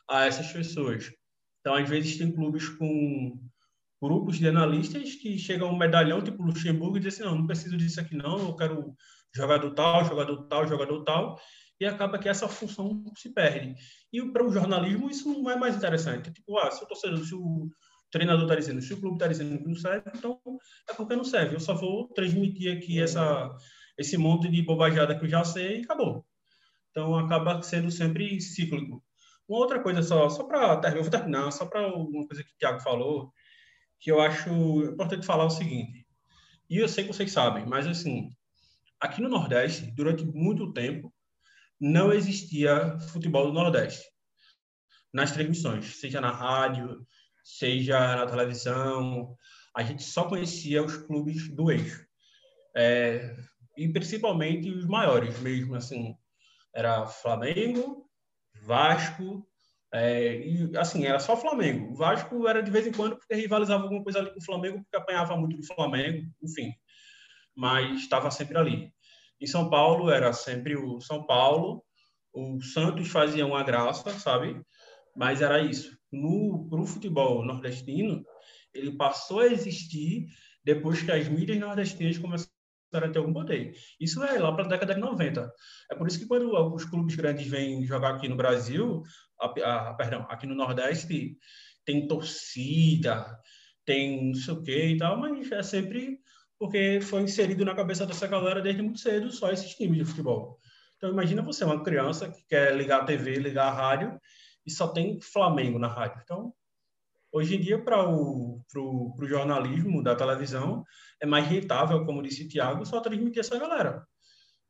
a essas pessoas. Então, às vezes, tem clubes com grupos de analistas que chegam um medalhão, tipo Luxemburgo, e dizem assim, não, não preciso disso aqui não, eu quero jogador tal, jogador tal, jogador tal, e acaba que essa função se perde. E para o jornalismo isso não é mais interessante. Tipo, ah, se o torcedor, se o treinador está dizendo, se o clube está dizendo que não serve, então é porque não serve. Eu só vou transmitir aqui essa, esse monte de bobajada que eu já sei e acabou. Então acaba sendo sempre cíclico. Uma outra coisa só, só para terminar, vou terminar, só para uma coisa que o Thiago falou, que eu acho importante falar o seguinte. E eu sei que vocês sabem, mas assim, aqui no Nordeste, durante muito tempo, não existia futebol do Nordeste nas transmissões, seja na rádio, seja na televisão. A gente só conhecia os clubes do eixo. É, e principalmente os maiores mesmo, assim. Era Flamengo, Vasco, é, e assim, era só Flamengo. O Vasco era de vez em quando porque rivalizava alguma coisa ali com o Flamengo, porque apanhava muito do Flamengo, enfim. Mas estava sempre ali. Em São Paulo era sempre o São Paulo, o Santos fazia uma graça, sabe? Mas era isso. No pro futebol nordestino, ele passou a existir depois que as mídias nordestinas começaram a ter algum poder. Isso é lá para a década de 90. É por isso que quando os clubes grandes vêm jogar aqui no Brasil, a, a, perdão, aqui no Nordeste, tem torcida, tem não sei o quê e tal, mas é sempre porque foi inserido na cabeça dessa galera desde muito cedo só esses times de futebol. Então imagina você, uma criança que quer ligar a TV, ligar a rádio e só tem Flamengo na rádio. Então, hoje em dia, para o pro, pro jornalismo da televisão, é mais rentável, como disse o Tiago, só transmitir essa galera.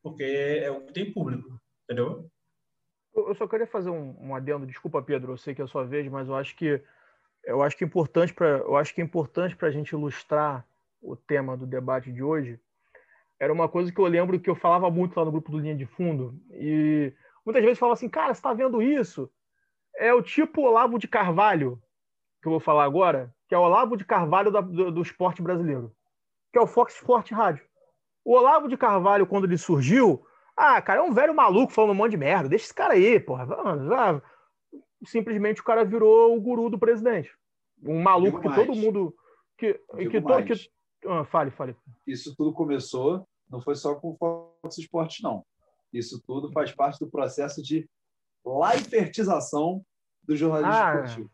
Porque é o que tem público, entendeu? Eu só queria fazer um, um adendo, desculpa, Pedro, eu sei que é a sua vez, mas eu acho que eu acho que é importante para eu acho que é importante para a gente ilustrar o tema do debate de hoje, era uma coisa que eu lembro que eu falava muito lá no grupo do Linha de Fundo. E muitas vezes falava assim, cara, você está vendo isso? É o tipo Olavo de Carvalho, que eu vou falar agora, que é o Olavo de Carvalho da, do, do esporte brasileiro, que é o Fox Sport Rádio. O Olavo de Carvalho, quando ele surgiu, ah, cara, é um velho maluco falando um monte de merda, deixa esse cara aí, porra. Simplesmente o cara virou o guru do presidente. Um maluco que todo mundo. Que, que, to, que, ah, fale, fale. Isso tudo começou, não foi só com o Fox Sports, não. Isso tudo faz parte do processo de laifertização do jornalismo ah, esportivo.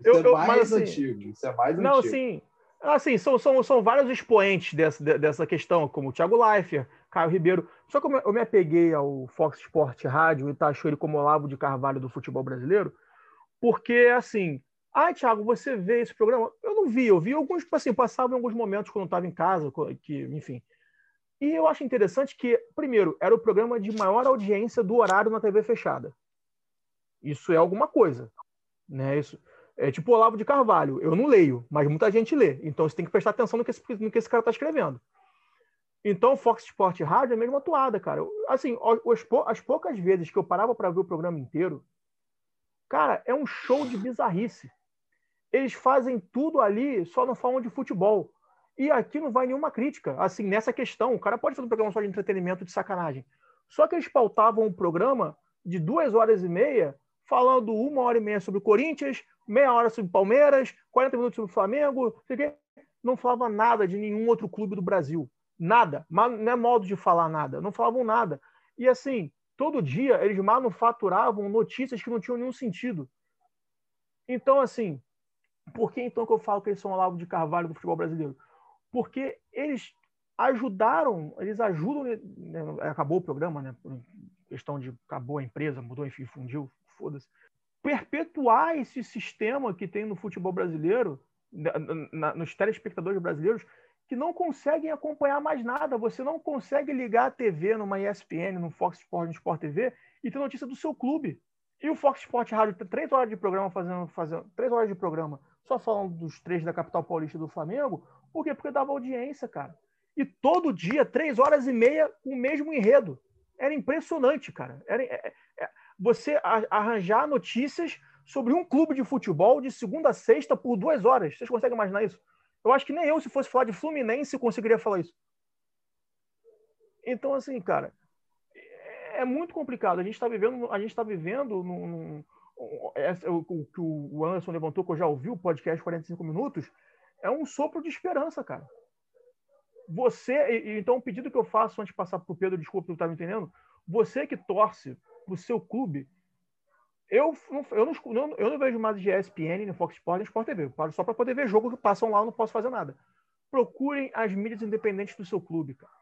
Isso eu, é eu, mais assim, antigo. Isso é mais não, antigo. sim. Assim, são, são, são vários expoentes dessa, dessa questão, como o Thiago Leifert, Caio Ribeiro. Só que eu me apeguei ao Fox Sport Rádio e taxou ele como Olavo de Carvalho do futebol brasileiro, porque, assim, ah, Thiago, você vê esse programa? Eu não vi, eu vi alguns, tipo assim, passava em alguns momentos quando eu estava em casa, que, enfim. E eu acho interessante que, primeiro, era o programa de maior audiência do horário na TV fechada. Isso é alguma coisa, né? Isso é tipo Olavo de Carvalho. Eu não leio, mas muita gente lê. Então você tem que prestar atenção no que esse, no que esse cara está escrevendo. Então, Fox Sport Rádio é a mesma toada, cara. Assim, as, as poucas vezes que eu parava para ver o programa inteiro, cara, é um show de bizarrice. Eles fazem tudo ali, só não falam de futebol. E aqui não vai nenhuma crítica, assim, nessa questão. O cara pode fazer um programa só de entretenimento de sacanagem. Só que eles pautavam um programa de duas horas e meia, falando uma hora e meia sobre o Corinthians, meia hora sobre o Palmeiras, 40 minutos sobre o Flamengo, não falava nada de nenhum outro clube do Brasil. Nada. Não é modo de falar nada. Não falavam nada. E assim, todo dia eles manufaturavam notícias que não tinham nenhum sentido. Então, assim, por que então que eu falo que eles são o Olavo de Carvalho do futebol brasileiro? Porque eles ajudaram, eles ajudam. Né, acabou o programa, né? Questão de acabou a empresa, mudou, enfim, fundiu, foda-se. Perpetuar esse sistema que tem no futebol brasileiro, na, na, nos telespectadores brasileiros, que não conseguem acompanhar mais nada. Você não consegue ligar a TV numa ESPN, no Fox Sport, no Sport TV e ter notícia do seu clube. E o Fox Sport Rádio tem três horas de programa fazendo, fazendo três horas de programa só falando dos três da capital paulista do Flamengo. Por quê? Porque dava audiência, cara. E todo dia, três horas e meia, o mesmo enredo. Era impressionante, cara. Era, é, é, você arranjar notícias sobre um clube de futebol de segunda a sexta por duas horas. Vocês conseguem imaginar isso? Eu acho que nem eu, se fosse falar de Fluminense, conseguiria falar isso. Então, assim, cara, é muito complicado. A gente está vivendo, a gente está vivendo num o que o Anderson levantou, que eu já ouvi o podcast 45 minutos, é um sopro de esperança, cara. Você, então, o pedido que eu faço antes de passar para o Pedro, desculpa, tu estava entendendo. Você que torce para o seu clube, eu, eu, não, eu não vejo mais de ESPN, no Fox Sports, nem Sport TV. Eu paro só para poder ver jogo que passam lá, eu não posso fazer nada. Procurem as mídias independentes do seu clube, cara.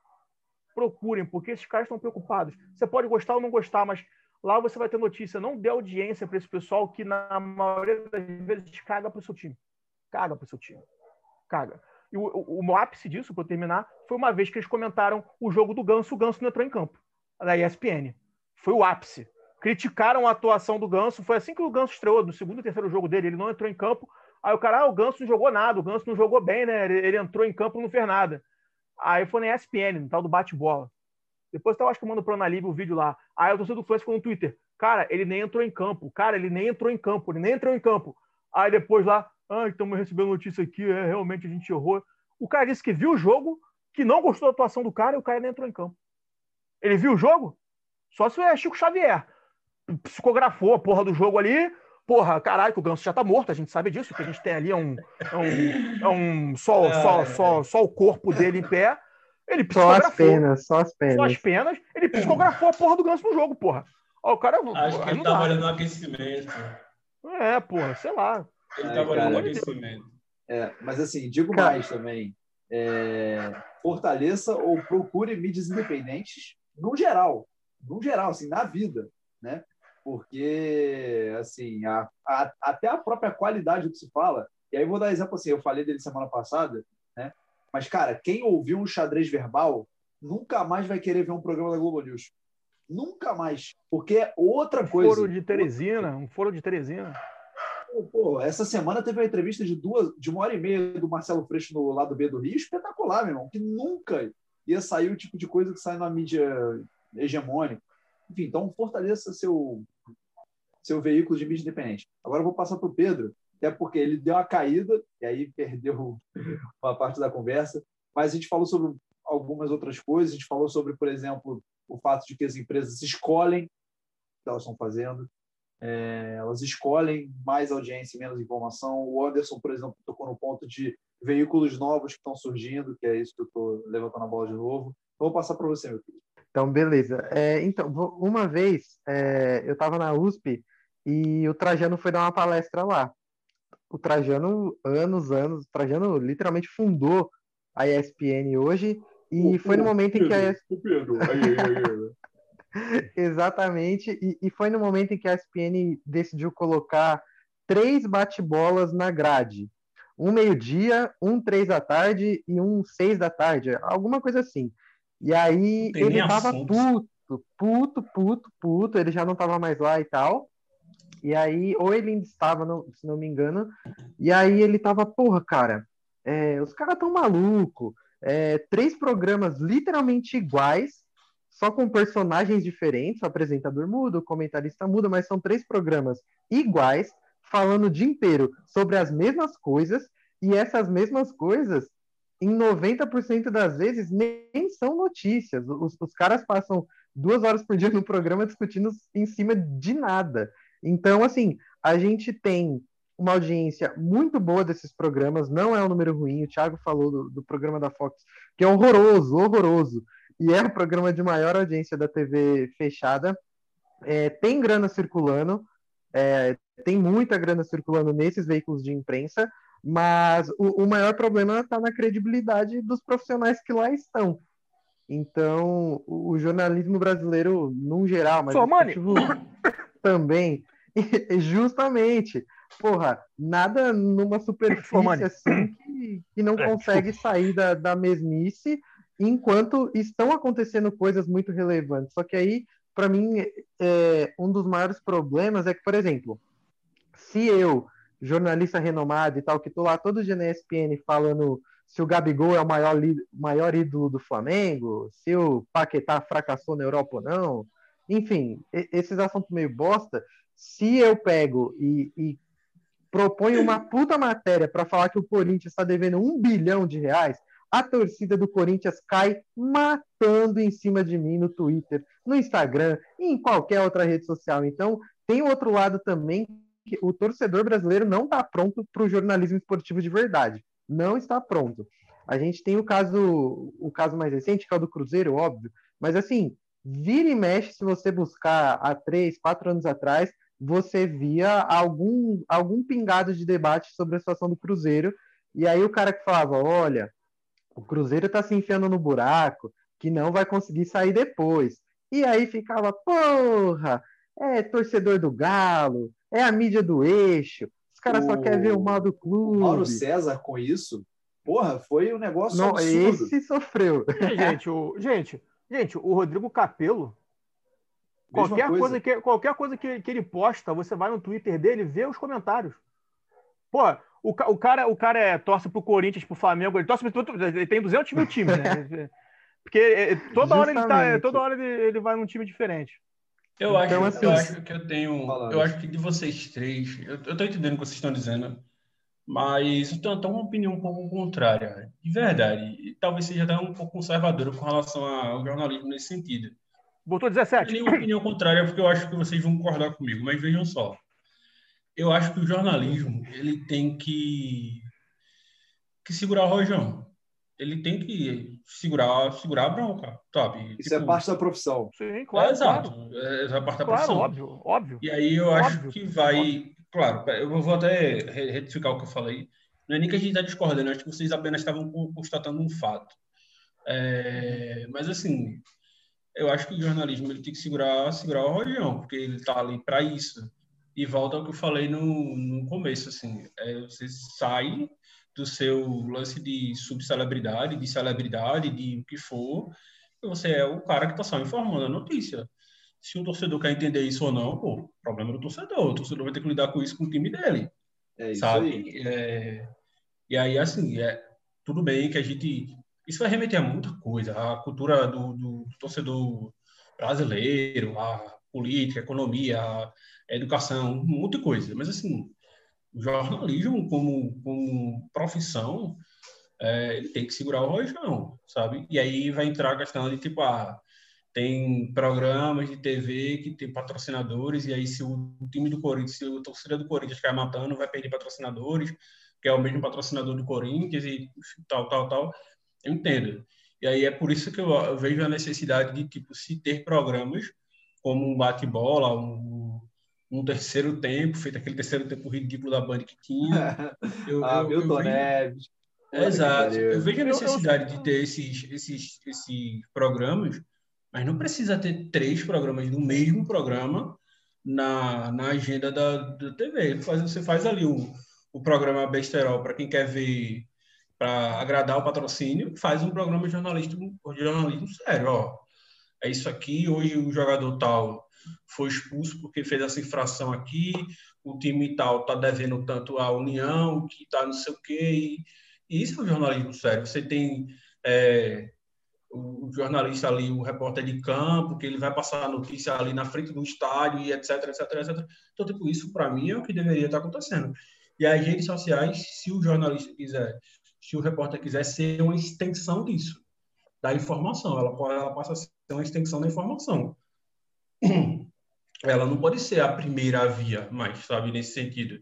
Procurem, porque esses caras estão preocupados. Você pode gostar ou não gostar, mas lá você vai ter notícia. Não dê audiência para esse pessoal que, na maioria das vezes, caga para o seu time. Caga para o seu time. Caga. E o, o, o ápice disso, para terminar, foi uma vez que eles comentaram o jogo do Ganso, o Ganso não entrou em campo, da ESPN. Foi o ápice criticaram a atuação do Ganso. Foi assim que o Ganso estreou, no segundo e terceiro jogo dele, ele não entrou em campo. Aí o cara, ah, o Ganso não jogou nada, o Ganso não jogou bem, né? Ele, ele entrou em campo e não fez nada. Aí foi na ESPN, no tal do bate-bola. Depois eu acho que eu mando pro Analib o vídeo lá. Aí o torcedor do Fluminense ficou no Twitter. Cara, ele nem entrou em campo. Cara, ele nem entrou em campo. Ele nem entrou em campo. Aí depois lá, ah, estamos recebendo notícia aqui, é, realmente a gente errou. O cara disse que viu o jogo, que não gostou da atuação do cara e o cara nem entrou em campo. Ele viu o jogo? Só se é Chico Xavier psicografou a porra do jogo ali. Porra, caralho, que o Ganso já tá morto, a gente sabe disso. Que a gente tem ali é um, é um, é um só, é, só, só, só o corpo dele em pé. Ele psicografou. Só as penas, só as penas. Só as penas. Ele psicografou a porra do Ganso no jogo, porra. Ó, o cara. Acho que ele tava olhando no aquecimento. É, porra, sei lá. Ele tava olhando no aquecimento. É, mas assim, digo cara, mais também. É, fortaleça ou procure mídias independentes, no geral. No geral, assim, na vida. Né? porque assim a, a, até a própria qualidade do que se fala e aí vou dar exemplo assim eu falei dele semana passada mas cara quem ouviu um xadrez verbal nunca mais vai querer ver um programa da Globo News. Nunca mais. Porque é outra um coisa. foro de Teresina um foro de Teresina. Pô, essa semana teve uma entrevista de duas de uma hora e meia do Marcelo Freixo no lado B do Rio espetacular meu irmão que nunca ia sair o tipo de coisa que sai na mídia hegemônica. Enfim, então fortaleça seu seu veículo de mídia independente. Agora eu vou passar para o Pedro, até porque ele deu uma caída e aí perdeu uma parte da conversa, mas a gente falou sobre algumas outras coisas, a gente falou sobre, por exemplo, o fato de que as empresas escolhem o que elas estão fazendo, é, elas escolhem mais audiência e menos informação. O Anderson, por exemplo, tocou no ponto de veículos novos que estão surgindo, que é isso que eu estou levantando a bola de novo. Vou passar para você, meu filho. Então, beleza. É, então, uma vez é, eu estava na USP e o Trajano foi dar uma palestra lá. O Trajano, anos, anos, o Trajano literalmente fundou a ESPN hoje e o, foi no momento Pedro, em que a ESPN... Pedro. Aí, aí, aí. Exatamente, e, e foi no momento em que a ESPN decidiu colocar três bate-bolas na grade um meio-dia, um três da tarde e um seis da tarde, alguma coisa assim. E aí ele tava assunto. puto, puto, puto, puto, ele já não tava mais lá e tal. E aí, ou ele ainda estava, não, se não me engano, e aí ele tava, porra, cara, é, os caras tão maluco, é, três programas literalmente iguais, só com personagens diferentes, o apresentador muda, o comentarista muda, mas são três programas iguais, falando o dia inteiro sobre as mesmas coisas, e essas mesmas coisas, em 90% das vezes, nem são notícias. Os, os caras passam duas horas por dia no programa discutindo em cima de nada. Então, assim, a gente tem uma audiência muito boa desses programas, não é um número ruim. O Thiago falou do, do programa da Fox, que é horroroso, horroroso, e é o programa de maior audiência da TV fechada. É, tem grana circulando, é, tem muita grana circulando nesses veículos de imprensa, mas o, o maior problema está na credibilidade dos profissionais que lá estão. Então, o, o jornalismo brasileiro, num geral, mas também, justamente, porra, nada numa superfície assim que, que não é, consegue sair da, da mesmice, enquanto estão acontecendo coisas muito relevantes. Só que aí, para mim, é, um dos maiores problemas é que, por exemplo, se eu, jornalista renomado e tal, que tô lá todo dia na ESPN falando se o Gabigol é o maior, maior ídolo do Flamengo, se o Paquetá fracassou na Europa ou não, enfim, esses assuntos meio bosta, se eu pego e, e proponho uma puta matéria para falar que o Corinthians está devendo um bilhão de reais, a torcida do Corinthians cai matando em cima de mim no Twitter, no Instagram e em qualquer outra rede social. Então, tem outro lado também que o torcedor brasileiro não está pronto para o jornalismo esportivo de verdade. Não está pronto. A gente tem o caso, o caso mais recente, que é o do Cruzeiro, óbvio. Mas assim, vira e mexe, se você buscar há três, quatro anos atrás, você via algum, algum pingado de debate sobre a situação do Cruzeiro. E aí o cara que falava, olha, o Cruzeiro está se enfiando no buraco, que não vai conseguir sair depois. E aí ficava, porra, é torcedor do Galo, é a mídia do eixo, os caras só querem ver o mal do clube. Mauro César com isso, porra, foi um negócio Não, absurdo. Esse sofreu. gente, o, gente, gente, o Rodrigo Capello, qualquer coisa. coisa, que, qualquer coisa que, que ele posta, você vai no Twitter dele vê os comentários. Pô, o, o, cara, o cara é, torce pro Corinthians, pro Flamengo, ele torce pro, ele tem 200 mil times, né? Porque é, toda hora ele tá, toda hora ele, ele vai num time diferente. Eu, então, acho, assim, eu acho que eu tenho. Eu acho que de vocês três. Eu, eu tô entendendo o que vocês estão dizendo, mas eu tenho até uma opinião um pouco contrária. De verdade. E talvez seja até um pouco conservadora com relação ao jornalismo nesse sentido. Botou 17. Eu tenho uma opinião contrária porque eu acho que vocês vão concordar comigo, mas vejam só. Eu acho que o jornalismo ele tem que, que segurar o rojão ele tem que segurar, segurar a bronca, sabe? Isso é tipo, é parte da profissão. Sim, claro. É, exato. Claro. É, é parte da claro, profissão. óbvio, óbvio. E aí eu óbvio, acho que vai. Óbvio. Claro, eu vou até retificar o que eu falei. Não é nem que a gente está discordando, acho que vocês apenas estavam constatando um fato. É, mas assim, eu acho que o jornalismo ele tem que segurar, segurar o rojão, porque ele está ali para isso. E volta ao que eu falei no, no começo, assim, é, você sai do seu lance de subcelebridade, de celebridade, de o que for, você é o cara que está só informando a notícia. Se o torcedor quer entender isso ou não, pô, problema do torcedor. O torcedor vai ter que lidar com isso com o time dele. É isso sabe? Aí. É... E aí, assim, é... tudo bem que a gente. Isso vai remeter a muita coisa. A cultura do, do, do torcedor brasileiro, a política, a economia, a educação, muita coisa. Mas, assim, o jornalismo como, como profissão, é, ele tem que segurar o rojão, sabe? E aí vai entrar a questão de, tipo, ah, tem programas de TV que tem patrocinadores, e aí se o time do Corinthians, se o torcida do Corinthians ficar matando, vai perder patrocinadores, que é o mesmo patrocinador do Corinthians e tal, tal, tal. Eu entendo. E aí é por isso que eu, vejo a necessidade de, tipo, se ter programas como um bate-bola, um, um terceiro tempo, feito aquele terceiro tempo ridículo da Band que tinha. Eu, ah, eu, Milton eu vejo... Neves. Exato. Eu vejo a necessidade de ter esses, esses, esses programas, mas não precisa ter três programas no mesmo programa na, na agenda da, da TV. Você faz ali o, o programa Besterol para quem quer ver para agradar o patrocínio, faz um programa de jornalismo, sério, ó. É isso aqui, hoje o jogador tal foi expulso porque fez essa infração aqui, o time tal tá devendo tanto à União, que tá não sei o quê, e, isso é o jornalismo sério. Você tem é, o jornalista ali, o repórter de campo, que ele vai passar a notícia ali na frente do estádio e etc, etc, etc. Então, tipo, isso para mim é o que deveria estar acontecendo. E as redes sociais, se o jornalista quiser se o repórter quiser ser uma extensão disso, da informação. Ela, ela passa a ser uma extensão da informação. Ela não pode ser a primeira via, mas, sabe, nesse sentido.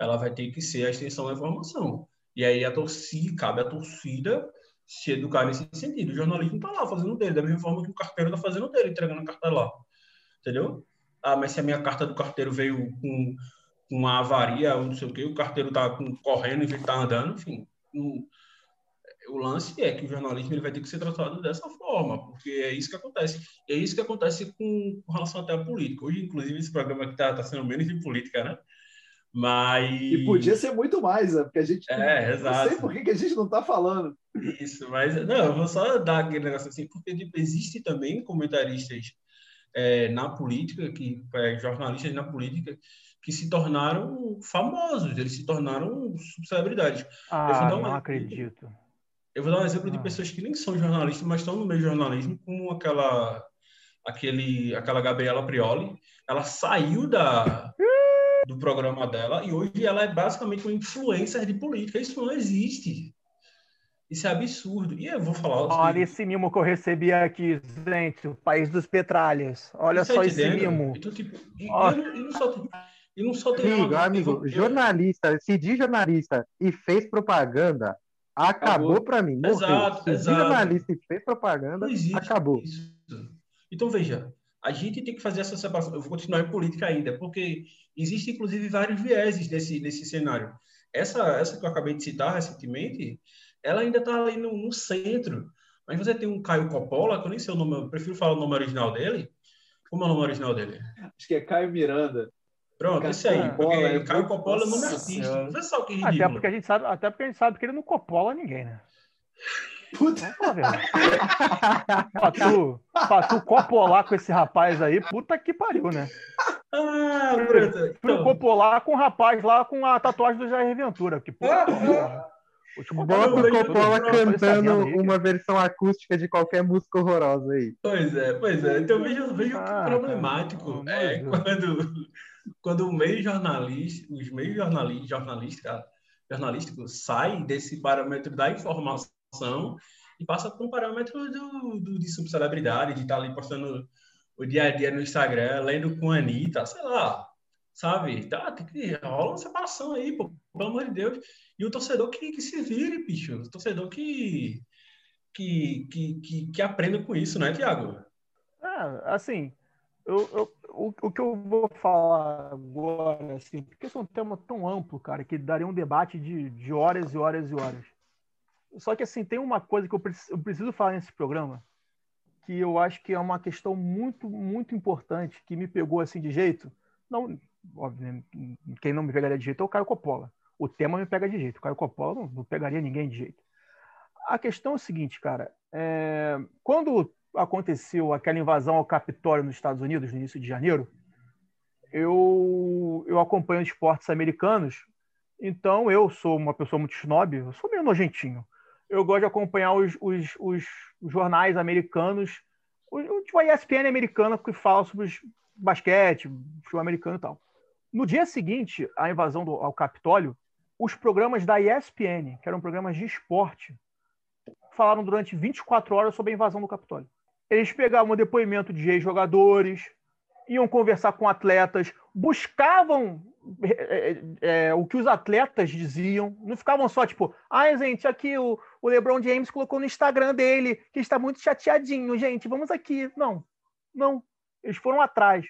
Ela vai ter que ser a extensão da informação. E aí a torcida, cabe à torcida se educar nesse sentido. O jornalismo está lá fazendo dele, da mesma forma que o carteiro está fazendo dele, entregando a carta lá. Entendeu? Ah, mas se a minha carta do carteiro veio com, uma avaria ou não sei o quê, o carteiro está correndo em vez de estar tá andando, enfim o lance é que o jornalismo ele vai ter que ser tratado dessa forma, porque é isso que acontece. E é isso que acontece com, com relação até à política. Hoje, inclusive, esse programa aqui está tá sendo menos de política, né? Mas. E podia ser muito mais, né? Porque a gente. É, não, exato. Não sei por que, que a gente não está falando. Isso, mas. Não, eu vou só dar aquele negócio assim, porque tipo, existe também comentaristas é, na política, que é, jornalistas na política, que se tornaram famosos, eles se tornaram celebridades. Ah, eu um, não acredito. Eu vou dar um exemplo ah. de pessoas que nem são jornalistas, mas estão no meio do jornalismo, como aquela, aquele, aquela Gabriela Prioli. Ela saiu da, do programa dela e hoje ela é basicamente uma influencer de política. Isso não existe. Isso é absurdo. E eu vou falar. Olha esse mimo que eu recebi aqui, gente, o país dos petralhas. Olha só esse mimo. Então, tipo, e, oh. e, não, e não só, e não só tem amigo, uma... amigo, jornalista, se diz jornalista e fez propaganda, acabou, acabou. para mim. Morreu. Exato, se exato. jornalista e fez propaganda, acabou. Isso. Então, veja, a gente tem que fazer essa separação. Eu vou continuar em política ainda, porque existe, inclusive, vários vieses nesse, nesse cenário. Essa, essa que eu acabei de citar recentemente, ela ainda está ali no, no, centro. Mas você tem um Caio Coppola, que eu nem sei o nome, eu prefiro falar o nome original dele. Como é o nome original dele? Acho que é Caio Miranda. Pronto, esse aí. Porque é, Caio Coppola é o nome só que ridículo. Até porque, a gente sabe, até porque a gente sabe que ele não Coppola ninguém, né? Puta. pra, tu, pra tu copolar com esse rapaz aí, puta que pariu, né? Ah, Bruto. Então... copolar com o rapaz lá com a tatuagem do Jair Ventura. Que puta, ah, Bota o Coppola cantando uma versão acústica de qualquer música horrorosa aí. Pois é, pois é. Então veja, veja ah, que problemático é quando quando o meio jornalista, os meios jornalista, jornalísticos saem desse parâmetro da informação e passa para um parâmetro do, do, de subcelebridade, de estar tá ali postando o dia a dia no Instagram, lendo com a Anitta, sei lá, sabe? Tá, tem que rola uma separação aí, pô, pelo amor de Deus. E o torcedor que, que se vire, bicho. O torcedor que, que, que, que, que aprenda com isso, né, Tiago? Ah, assim, eu, eu, o, o que eu vou falar agora, assim, porque esse é um tema tão amplo, cara, que daria um debate de, de horas e horas e horas. Só que, assim, tem uma coisa que eu preciso, eu preciso falar nesse programa, que eu acho que é uma questão muito, muito importante, que me pegou, assim, de jeito. Não, óbvio, quem não me pegaria de jeito é o Caio Coppola. O tema me pega de jeito. O Caio Coppola não, não pegaria ninguém de jeito. A questão é o seguinte, cara. É, quando aconteceu aquela invasão ao Capitólio nos Estados Unidos no início de janeiro, eu, eu acompanho esportes americanos, então eu sou uma pessoa muito snob, eu sou meio nojentinho. Eu gosto de acompanhar os, os, os jornais americanos, o, tipo a ESPN americana que fala sobre os basquete, futebol americano e tal. No dia seguinte à invasão do, ao Capitólio, os programas da ESPN, que eram programas de esporte, falaram durante 24 horas sobre a invasão do Capitólio. Eles pegavam o depoimento de ex-jogadores, iam conversar com atletas, buscavam é, é, é, o que os atletas diziam, não ficavam só tipo, ai, gente, aqui o, o LeBron James colocou no Instagram dele que está muito chateadinho, gente, vamos aqui. Não, não. Eles foram atrás.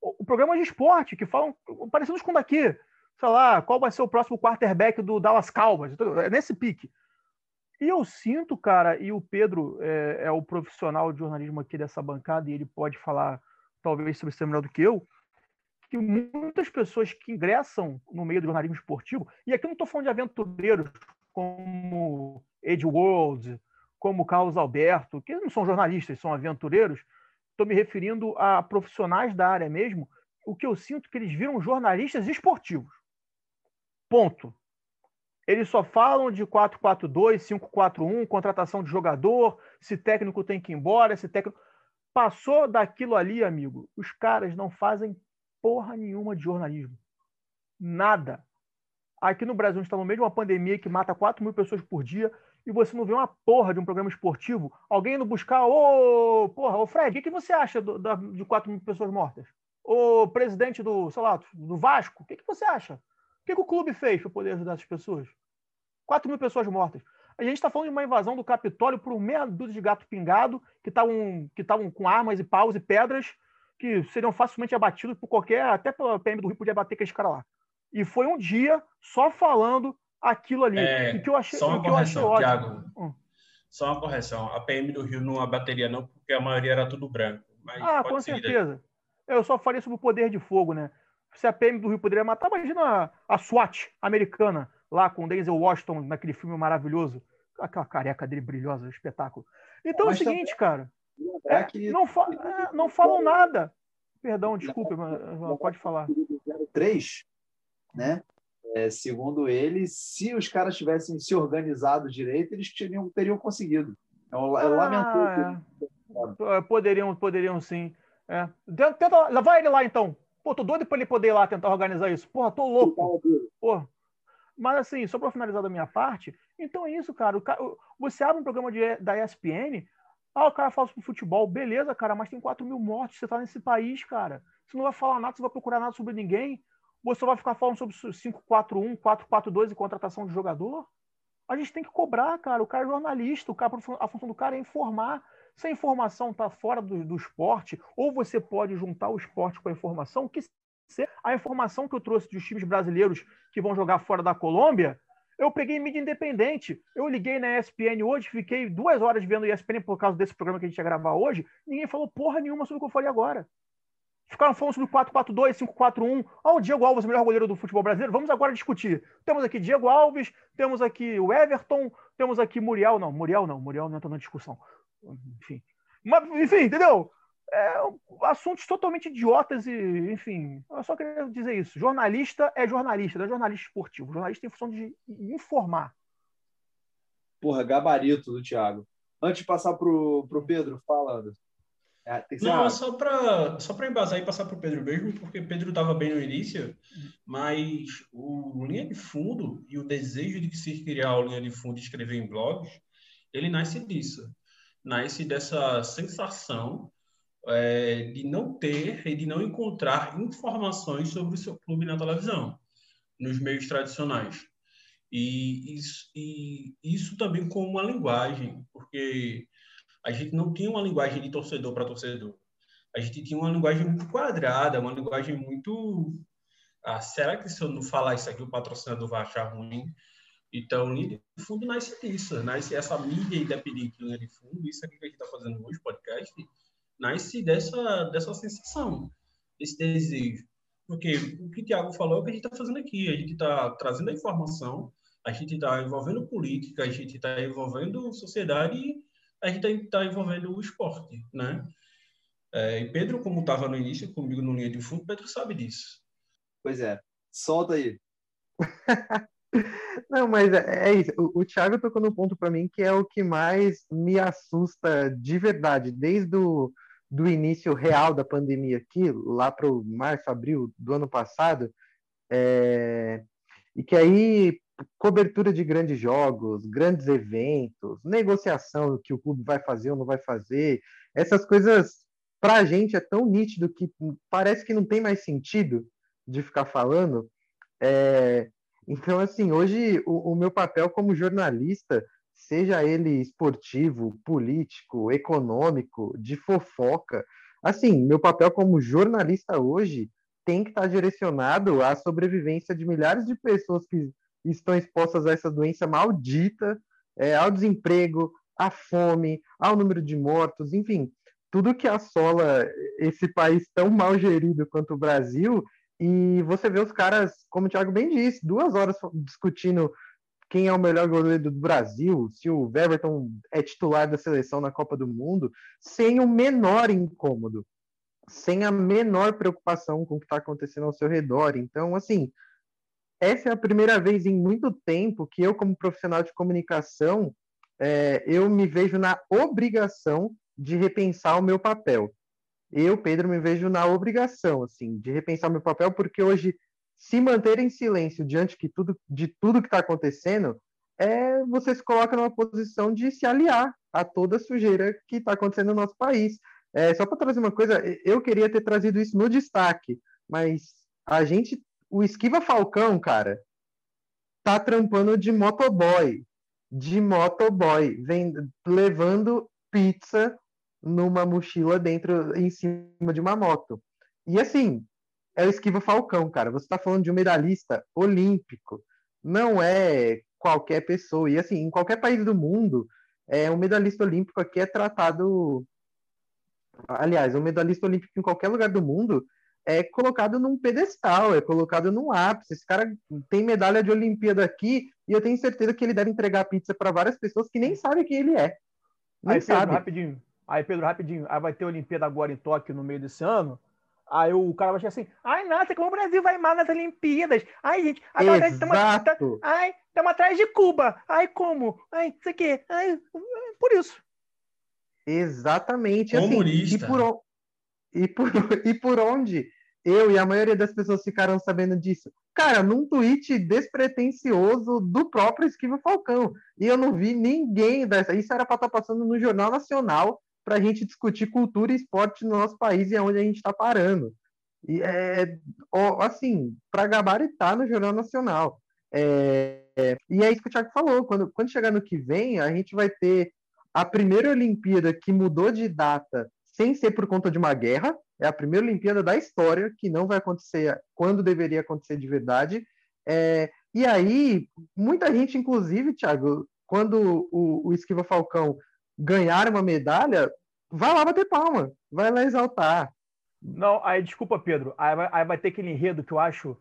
O, o programa de esporte, que falam, parecidos com daqui, sei lá, qual vai ser o próximo quarterback do Dallas Cowboys, é nesse pique. E eu sinto, cara, e o Pedro é, é o profissional de jornalismo aqui dessa bancada, e ele pode falar talvez sobre isso melhor do que eu, que muitas pessoas que ingressam no meio do jornalismo esportivo, e aqui eu não estou falando de aventureiros como Ed World, como Carlos Alberto, que não são jornalistas, são aventureiros, estou me referindo a profissionais da área mesmo, o que eu sinto é que eles viram jornalistas esportivos. Ponto. Eles só falam de 4-4-2, 5-4-1, contratação de jogador, se técnico tem que ir embora, se técnico. Passou daquilo ali, amigo, os caras não fazem porra nenhuma de jornalismo. Nada. Aqui no Brasil, a gente está no meio de uma pandemia que mata 4 mil pessoas por dia e você não vê uma porra de um programa esportivo, alguém indo buscar, ô, porra, ô Fred, o que, você acha do, da, de 4 mil pessoas mortas? Ô presidente do, sei lá, do Vasco, o que, que você acha? O que, o clube fez para poder ajudar essas pessoas? 4 mil pessoas mortas. A gente está falando de uma invasão do Capitólio por um meia dúzia de gato pingado que estavam que com armas e paus e pedras que seriam facilmente abatidos por qualquer, até pela PM do Rio podia bater aquele cara lá. E foi um dia só falando aquilo ali. É, que eu achei, só uma que correção, Thiago. Hum. Só uma correção. A PM do Rio não abateria não, porque a maioria era tudo branco. ah, com certeza. Eu só falei sobre o poder de fogo, né? Se a PM do Rio poderia matar, imagina a SWAT americana lá com Denzel Washington naquele filme maravilhoso. Aquela careca dele brilhosa, espetáculo. Então Mas é o seguinte, também, cara. É, que... não, fa é, não falam nada. Perdão, desculpe, mas pode falar. 3, né? É, segundo ele, se os caras tivessem se organizado direito, eles teriam, teriam conseguido. É, é ah, lamentável. É. Poderiam, poderiam sim. É. Tenta, vai ele lá então. Pô, tô doido para ele poder ir lá tentar organizar isso. Porra, tô louco. Porra, mas assim, só para finalizar da minha parte, então é isso, cara. você abre um programa de, da ESPN, ah, o cara fala sobre futebol, beleza, cara, mas tem 4 mil mortes, você tá nesse país, cara. Você não vai falar nada, você vai procurar nada sobre ninguém. Você vai ficar falando sobre 5-4-1, 4-4-2 e contratação de jogador? A gente tem que cobrar, cara. O cara é jornalista, o cara, a função do cara é informar. Se a informação está fora do, do esporte, ou você pode juntar o esporte com a informação, que a informação que eu trouxe dos times brasileiros que vão jogar fora da Colômbia, eu peguei mídia independente. Eu liguei na ESPN hoje, fiquei duas horas vendo ESPN por causa desse programa que a gente ia gravar hoje. Ninguém falou porra nenhuma sobre o que eu falei agora. Ficaram falando sobre 4-4-2, 5-4-1. Ah, o Diego Alves, o melhor goleiro do futebol brasileiro. Vamos agora discutir. Temos aqui Diego Alves, temos aqui o Everton, temos aqui Muriel. Não, Muriel não. Muriel não entra na discussão. Enfim. Mas, enfim, entendeu? É, assuntos totalmente idiotas e, enfim, eu só queria dizer isso. Jornalista é jornalista, não é jornalista esportivo. Jornalista tem função de informar. Porra, gabarito do Thiago. Antes de passar pro, pro Pedro, fala, É, não, só para só embasar e passar para o Pedro mesmo, porque Pedro estava bem no início, mas o linha de fundo e o desejo de se criar o linha de fundo e escrever em blogs, ele nasce disso. Nasce dessa sensação é, de não ter e de não encontrar informações sobre o seu clube na televisão, nos meios tradicionais. E isso, e isso também com uma linguagem, porque a gente não tinha uma linguagem de torcedor para torcedor. A gente tinha uma linguagem muito quadrada, uma linguagem muito. Ah, será que se eu não falar isso aqui o patrocinador vai achar ruim? Então, linha de fundo nasce disso, nasce essa mídia independente linha de fundo, isso aqui que a gente está fazendo hoje, podcast, nasce dessa, dessa sensação, desse desejo. Porque o que o Tiago falou é o que a gente está fazendo aqui. A gente está trazendo a informação, a gente está envolvendo política, a gente está envolvendo sociedade e a gente está envolvendo o esporte, né? É, e Pedro, como estava no início comigo no linha de fundo, Pedro sabe disso. Pois é. Solta aí. Não, mas é, é isso. O, o Thiago tocou no ponto para mim que é o que mais me assusta de verdade, desde o do início real da pandemia aqui, lá para o março, abril do ano passado, é... e que aí cobertura de grandes jogos, grandes eventos, negociação que o clube vai fazer ou não vai fazer, essas coisas para a gente é tão nítido que parece que não tem mais sentido de ficar falando. É, então, assim, hoje o, o meu papel como jornalista, seja ele esportivo, político, econômico, de fofoca, assim, meu papel como jornalista hoje tem que estar direcionado à sobrevivência de milhares de pessoas que estão expostas a essa doença maldita, é, ao desemprego, à fome, ao número de mortos, enfim, tudo que assola esse país tão mal gerido quanto o Brasil. E você vê os caras, como o Thiago bem disse, duas horas discutindo quem é o melhor goleiro do Brasil, se o Everton é titular da seleção na Copa do Mundo, sem o menor incômodo, sem a menor preocupação com o que está acontecendo ao seu redor. Então, assim, essa é a primeira vez em muito tempo que eu, como profissional de comunicação, é, eu me vejo na obrigação de repensar o meu papel. Eu, Pedro, me vejo na obrigação, assim, de repensar o meu papel, porque hoje se manter em silêncio diante tudo, de tudo que está acontecendo, é você se coloca numa posição de se aliar a toda a sujeira que está acontecendo no nosso país. É, só para trazer uma coisa, eu queria ter trazido isso no destaque, mas a gente, o Esquiva Falcão, cara, tá trampando de motoboy, de motoboy, vem levando pizza numa mochila dentro, em cima de uma moto. E assim, é o Esquiva Falcão, cara. Você está falando de um medalhista olímpico. Não é qualquer pessoa. E assim, em qualquer país do mundo, é um medalhista olímpico aqui é tratado. Aliás, um medalhista olímpico em qualquer lugar do mundo é colocado num pedestal, é colocado num ápice. Esse cara tem medalha de Olimpíada aqui e eu tenho certeza que ele deve entregar pizza para várias pessoas que nem sabem quem ele é. Aí, sabe. Pedro, rapidinho. Aí, Pedro, rapidinho. Aí vai ter Olimpíada agora em Tóquio no meio desse ano. Aí o cara vai chegar assim, ai, nossa, como o Brasil vai mal nas Olimpíadas. Ai, gente, agora estamos tá, ai, estamos atrás de Cuba. Ai, como? Ai, isso aqui. Ai, por isso. Exatamente. Assim, e, por, e, por, e por onde eu e a maioria das pessoas ficaram sabendo disso? Cara, num tweet despretensioso do próprio Esquiva Falcão. E eu não vi ninguém dessa. Isso era para estar tá passando no Jornal Nacional para a gente discutir cultura e esporte no nosso país e aonde a gente está parando. E é, assim, para gabaritar no Jornal Nacional. É, é, e é isso que o Thiago falou. Quando, quando chegar no que vem, a gente vai ter a primeira Olimpíada que mudou de data sem ser por conta de uma guerra. É a primeira Olimpíada da história que não vai acontecer quando deveria acontecer de verdade. É, e aí, muita gente, inclusive, Thiago, quando o, o Esquiva Falcão ganhar uma medalha, vai lá bater palma, vai lá exaltar. Não, aí desculpa, Pedro. Aí vai, aí vai ter aquele enredo que eu acho.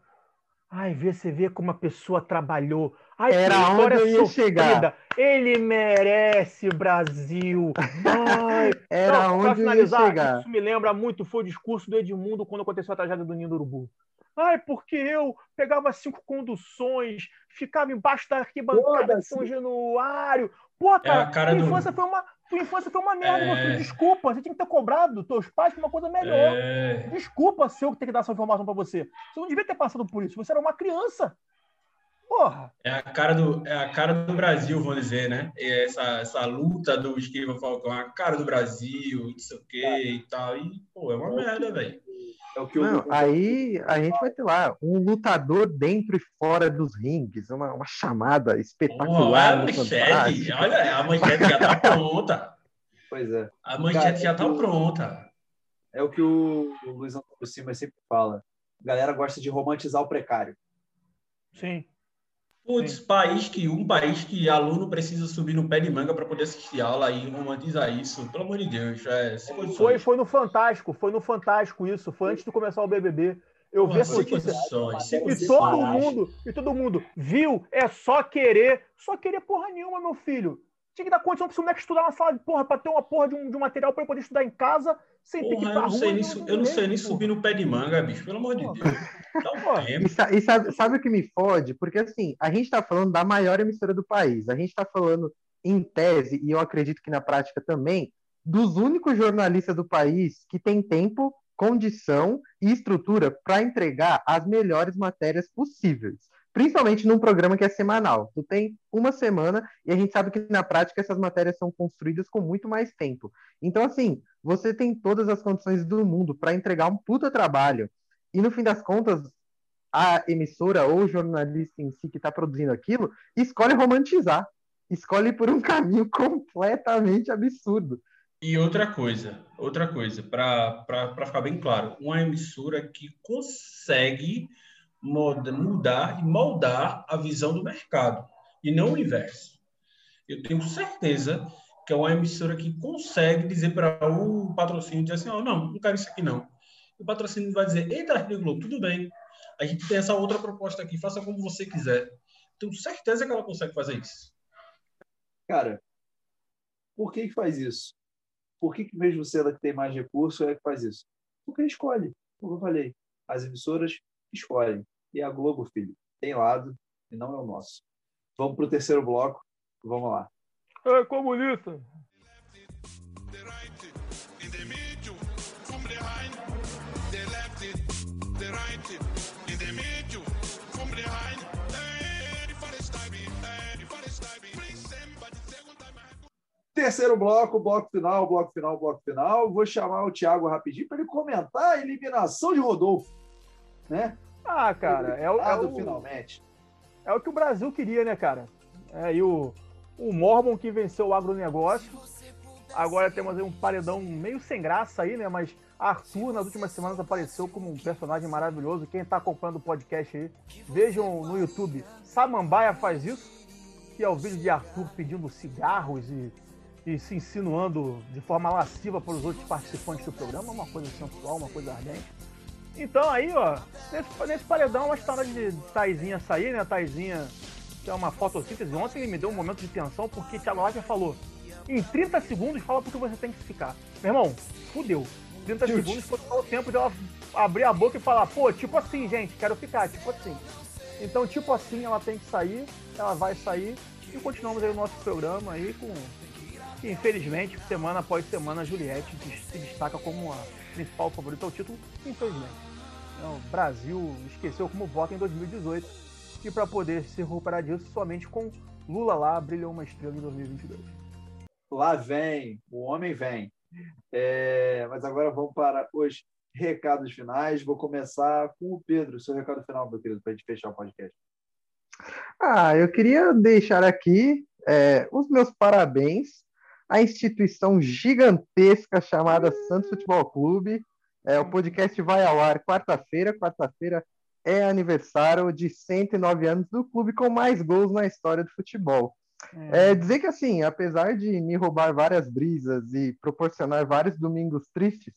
Ai, vê, você vê como a pessoa trabalhou. Ai, Era onde eu ia sofrida. chegar. Ele merece, Brasil. Ai, Era não, onde eu ia chegar. Isso me lembra muito, foi o discurso do Edmundo quando aconteceu a tragédia do Ninho do Urubu. Ai, porque eu pegava cinco conduções, ficava embaixo da arquibancada com genuário. Pô, cara, é cara minha, infância do... foi uma, tua infância foi uma merda, é... filho. Desculpa, você tinha que ter cobrado teus pais por uma coisa melhor. É... Desculpa se eu ter que dar essa informação para você. Você não devia ter passado por isso. Você era uma criança. Porra. É a cara do, é a cara do Brasil, vamos dizer, né? Essa, essa luta do Esquiva Falcão, a cara do Brasil, não sei o quê e tal. E, pô, é uma merda, velho. É o que Não, eu... aí a gente vai ter lá um lutador dentro e fora dos rings, uma, uma chamada espetacular. Oh, a manchete, olha, a manchete já tá pronta. Pois é. A manchete Cara, já tá pronta. É o que o, o Luiz Antônio Silva sempre fala. A galera gosta de romantizar o precário. Sim. Putz, país que um país que aluno precisa subir no pé de manga para poder assistir aula e romantizar isso, pelo amor de Deus. É, foi, foi no Fantástico, foi no Fantástico isso, foi antes de começar o BBB. Eu vi essa notícia. E todo mundo, e todo mundo viu, é só querer, só querer porra nenhuma, meu filho. Tinha que dar condição para o moleque estudar na sala de porra, para ter uma porra de um, de um material para poder estudar em casa, sem porra, ter que ir pra eu não sei, nem, eu não sei nem subir no pé de manga, bicho, pelo amor de Deus. Dá um tempo. E, e sabe, sabe, o que me fode? Porque assim, a gente está falando da maior emissora do país. A gente está falando, em tese, e eu acredito que na prática também, dos únicos jornalistas do país que tem tempo, condição e estrutura para entregar as melhores matérias possíveis. Principalmente num programa que é semanal. Tu tem uma semana e a gente sabe que na prática essas matérias são construídas com muito mais tempo. Então, assim, você tem todas as condições do mundo para entregar um puta trabalho. E no fim das contas, a emissora ou o jornalista em si que está produzindo aquilo escolhe romantizar. Escolhe por um caminho completamente absurdo. E outra coisa, outra coisa, para ficar bem claro, uma emissora que consegue mudar e moldar a visão do mercado, e não o inverso. Eu tenho certeza que é uma emissora que consegue dizer para o patrocínio, dizer assim, oh, não, não quero isso aqui não. O patrocínio vai dizer, eita, Rede Globo, tudo bem, a gente tem essa outra proposta aqui, faça como você quiser. Tenho certeza que ela consegue fazer isso. Cara, por que, que faz isso? Por que, que mesmo sendo que tem mais recurso é que faz isso? Porque escolhe, como eu falei. As emissoras escolhem. E a Globo, filho, tem lado e não é o nosso. Vamos para o terceiro bloco. Vamos lá. É comunista. Terceiro bloco, bloco final, bloco final, bloco final. Vou chamar o Thiago rapidinho para ele comentar a eliminação de Rodolfo. Né? Ah, cara, é o, é o, finalmente. É o que o Brasil queria, né, cara? É, e o, o Mormon que venceu o agronegócio. Agora temos aí um paredão meio sem graça aí, né? Mas Arthur, nas últimas semanas, apareceu como um personagem maravilhoso. Quem está acompanhando o podcast aí, vejam no YouTube. Samambaia faz isso, que é o vídeo de Arthur pedindo cigarros e e se insinuando de forma lasciva para os outros participantes do programa, uma coisa sensual, uma coisa ardente. Então aí, ó, nesse, nesse paredão, tá hora de Taizinha sair, né? Taizinha, que é uma fotossíntese. Ontem ele me deu um momento de tensão porque Thiago Leifert falou: em 30 segundos fala porque você tem que ficar. Meu irmão, fudeu. 30 Deus. segundos foi o tempo de ela abrir a boca e falar: pô, tipo assim, gente, quero ficar, tipo assim. Então, tipo assim, ela tem que sair, ela vai sair e continuamos aí o nosso programa aí com que infelizmente, semana após semana, a Juliette se destaca como a principal favorita ao título, infelizmente. Então, o Brasil esqueceu como vota em 2018 e para poder se recuperar disso, somente com Lula lá brilhou uma estrela em 2022. Lá vem, o homem vem. É, mas agora vamos para os recados finais. Vou começar com o Pedro, seu recado final, meu querido, para a gente fechar o podcast. Ah, eu queria deixar aqui é, os meus parabéns a instituição gigantesca chamada Santos Futebol Clube. É, o podcast vai ao ar quarta-feira. Quarta-feira é aniversário de 109 anos do clube com mais gols na história do futebol. É. é, dizer que, assim, apesar de me roubar várias brisas e proporcionar vários domingos tristes,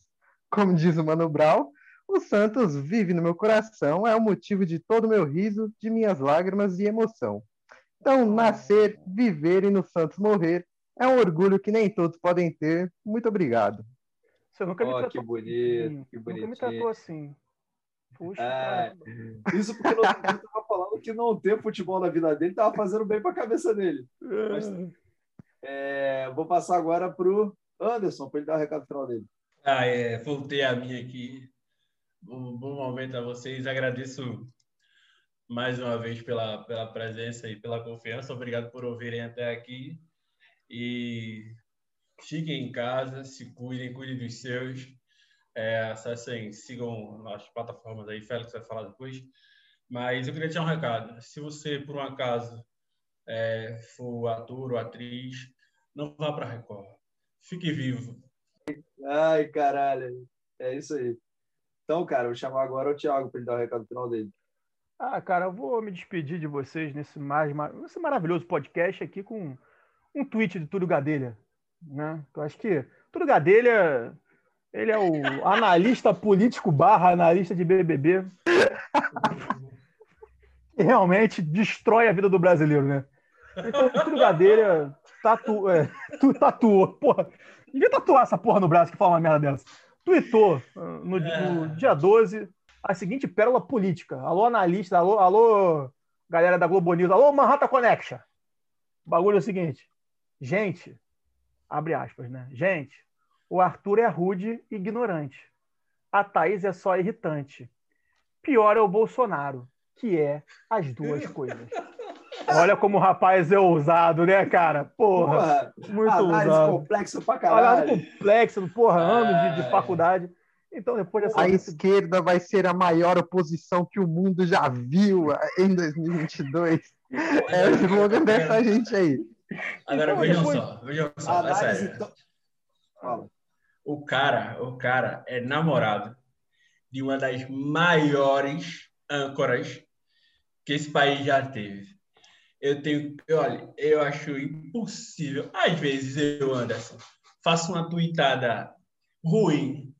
como diz o Mano Brown, o Santos vive no meu coração, é o motivo de todo o meu riso, de minhas lágrimas e emoção. Então, nascer, viver e no Santos morrer é um orgulho que nem todos podem ter. Muito obrigado. Você nunca me oh, tratou que bonito, assim. que bonito. Nunca me tratou assim. Puxa, é, isso porque não estava falando que não ter futebol na vida dele estava fazendo bem para a cabeça dele. Mas, é, vou passar agora para o Anderson, para ele dar o recado final dele. Ah, é, voltei a minha aqui. Um bom momento a vocês. Agradeço mais uma vez pela, pela presença e pela confiança. Obrigado por ouvirem até aqui. E fiquem em casa, se cuidem, cuidem dos seus. É, acessem, sigam as plataformas aí, Félix vai falar depois. Mas eu queria te dar um recado. Se você, por um acaso, é, for ator ou atriz, não vá para Record. Fique vivo. Ai, caralho. É isso aí. Então, cara, vou chamar agora o Thiago para ele dar o recado final dele. Ah, cara, eu vou me despedir de vocês nesse, mais, nesse maravilhoso podcast aqui com um tweet de Túlio Gadelha. Né? Eu acho que Túlio Gadelha ele é o analista político barra analista de BBB que realmente destrói a vida do brasileiro, né? Então, o Túlio Gadelha tatu, é, tu, tatuou, porra, devia tatuar essa porra no braço que fala uma merda dessa. Tweetou ah, no, no dia 12 a seguinte pérola política. Alô, analista, alô, alô, galera da Globo News, alô, Manhattan Connection. O bagulho é o seguinte: Gente, abre aspas, né? Gente, o Arthur é rude e ignorante. A Thaís é só irritante. Pior é o Bolsonaro, que é as duas coisas. Olha como o rapaz é ousado, né, cara? Porra, porra muito análise ousado. complexa pra caralho. Análise complexa, porra, anos de, de é. faculdade. Então, depois dessa. A esquerda vai ser a maior oposição que o mundo já viu em 2022. É o slogan dessa gente aí. Agora, então, vejam só, vejam só. É sério. Então... Fala. O cara, o cara é namorado de uma das maiores âncoras que esse país já teve. Eu tenho, olha, eu acho impossível. Às vezes eu, Anderson, faço uma tuitada ruim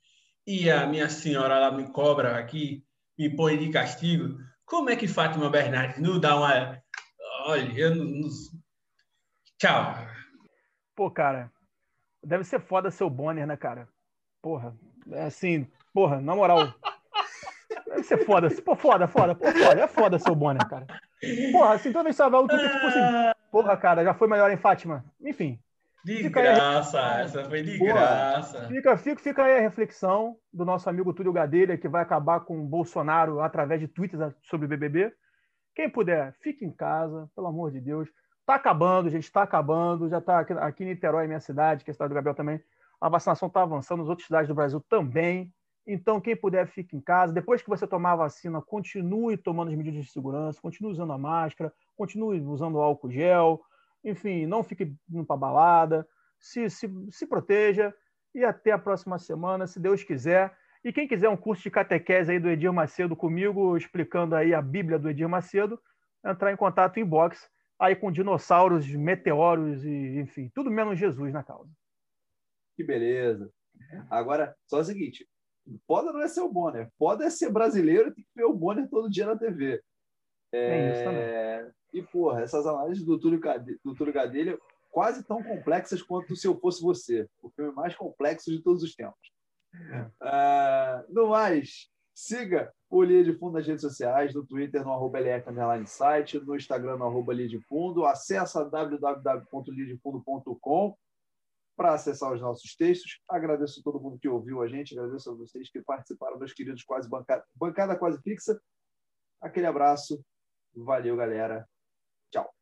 e a minha senhora ela me cobra aqui, me põe de castigo. Como é que Fátima Bernardes não dá uma. Olha, eu não. não... Tchau. Pô, cara, deve ser foda seu Bonner, né, cara? Porra, é assim, porra, na moral. Deve ser foda. Pô, foda, foda, pô, foda. É foda seu Bonner, cara. Porra, assim, toda vez que você vai o Twitter, tipo assim, porra, cara, já foi melhor em Fátima. Enfim. De graça, aí, essa foi de porra, graça. Fica, fica, fica aí a reflexão do nosso amigo Túlio Gadelha, que vai acabar com o Bolsonaro através de tweets sobre o BBB. Quem puder, fique em casa, pelo amor de Deus. Tá acabando, gente, tá acabando. Já tá aqui, aqui em Niterói, minha cidade, que é a cidade do Gabriel também. A vacinação tá avançando, nas outras cidades do Brasil também. Então, quem puder, fique em casa. Depois que você tomar a vacina, continue tomando as medidas de segurança, continue usando a máscara, continue usando álcool gel, enfim, não fique indo para balada, se, se, se proteja e até a próxima semana, se Deus quiser. E quem quiser um curso de catequese aí do Edir Macedo comigo, explicando aí a Bíblia do Edir Macedo, entrar em contato em box aí com dinossauros, meteoros e, enfim, tudo menos Jesus na causa. Que beleza. Agora, só o seguinte, Foda não é ser o Bonner. Foda é ser brasileiro e tem que ver o Bonner todo dia na TV. É... isso também. E, porra, essas análises do Túlio, do Túlio Gadelha quase tão complexas quanto Se Eu Fosse Você. O filme mais complexo de todos os tempos. É. Uh, no mais, siga o Linha de Fundo nas redes sociais, no Twitter, no arroba site, no Instagram, no arroba Linha de Fundo. Acesse www.linhadefundo.com para acessar os nossos textos. Agradeço a todo mundo que ouviu a gente, agradeço a vocês que participaram, meus queridos quase bancada, bancada quase fixa. Aquele abraço, valeu, galera. Tchau.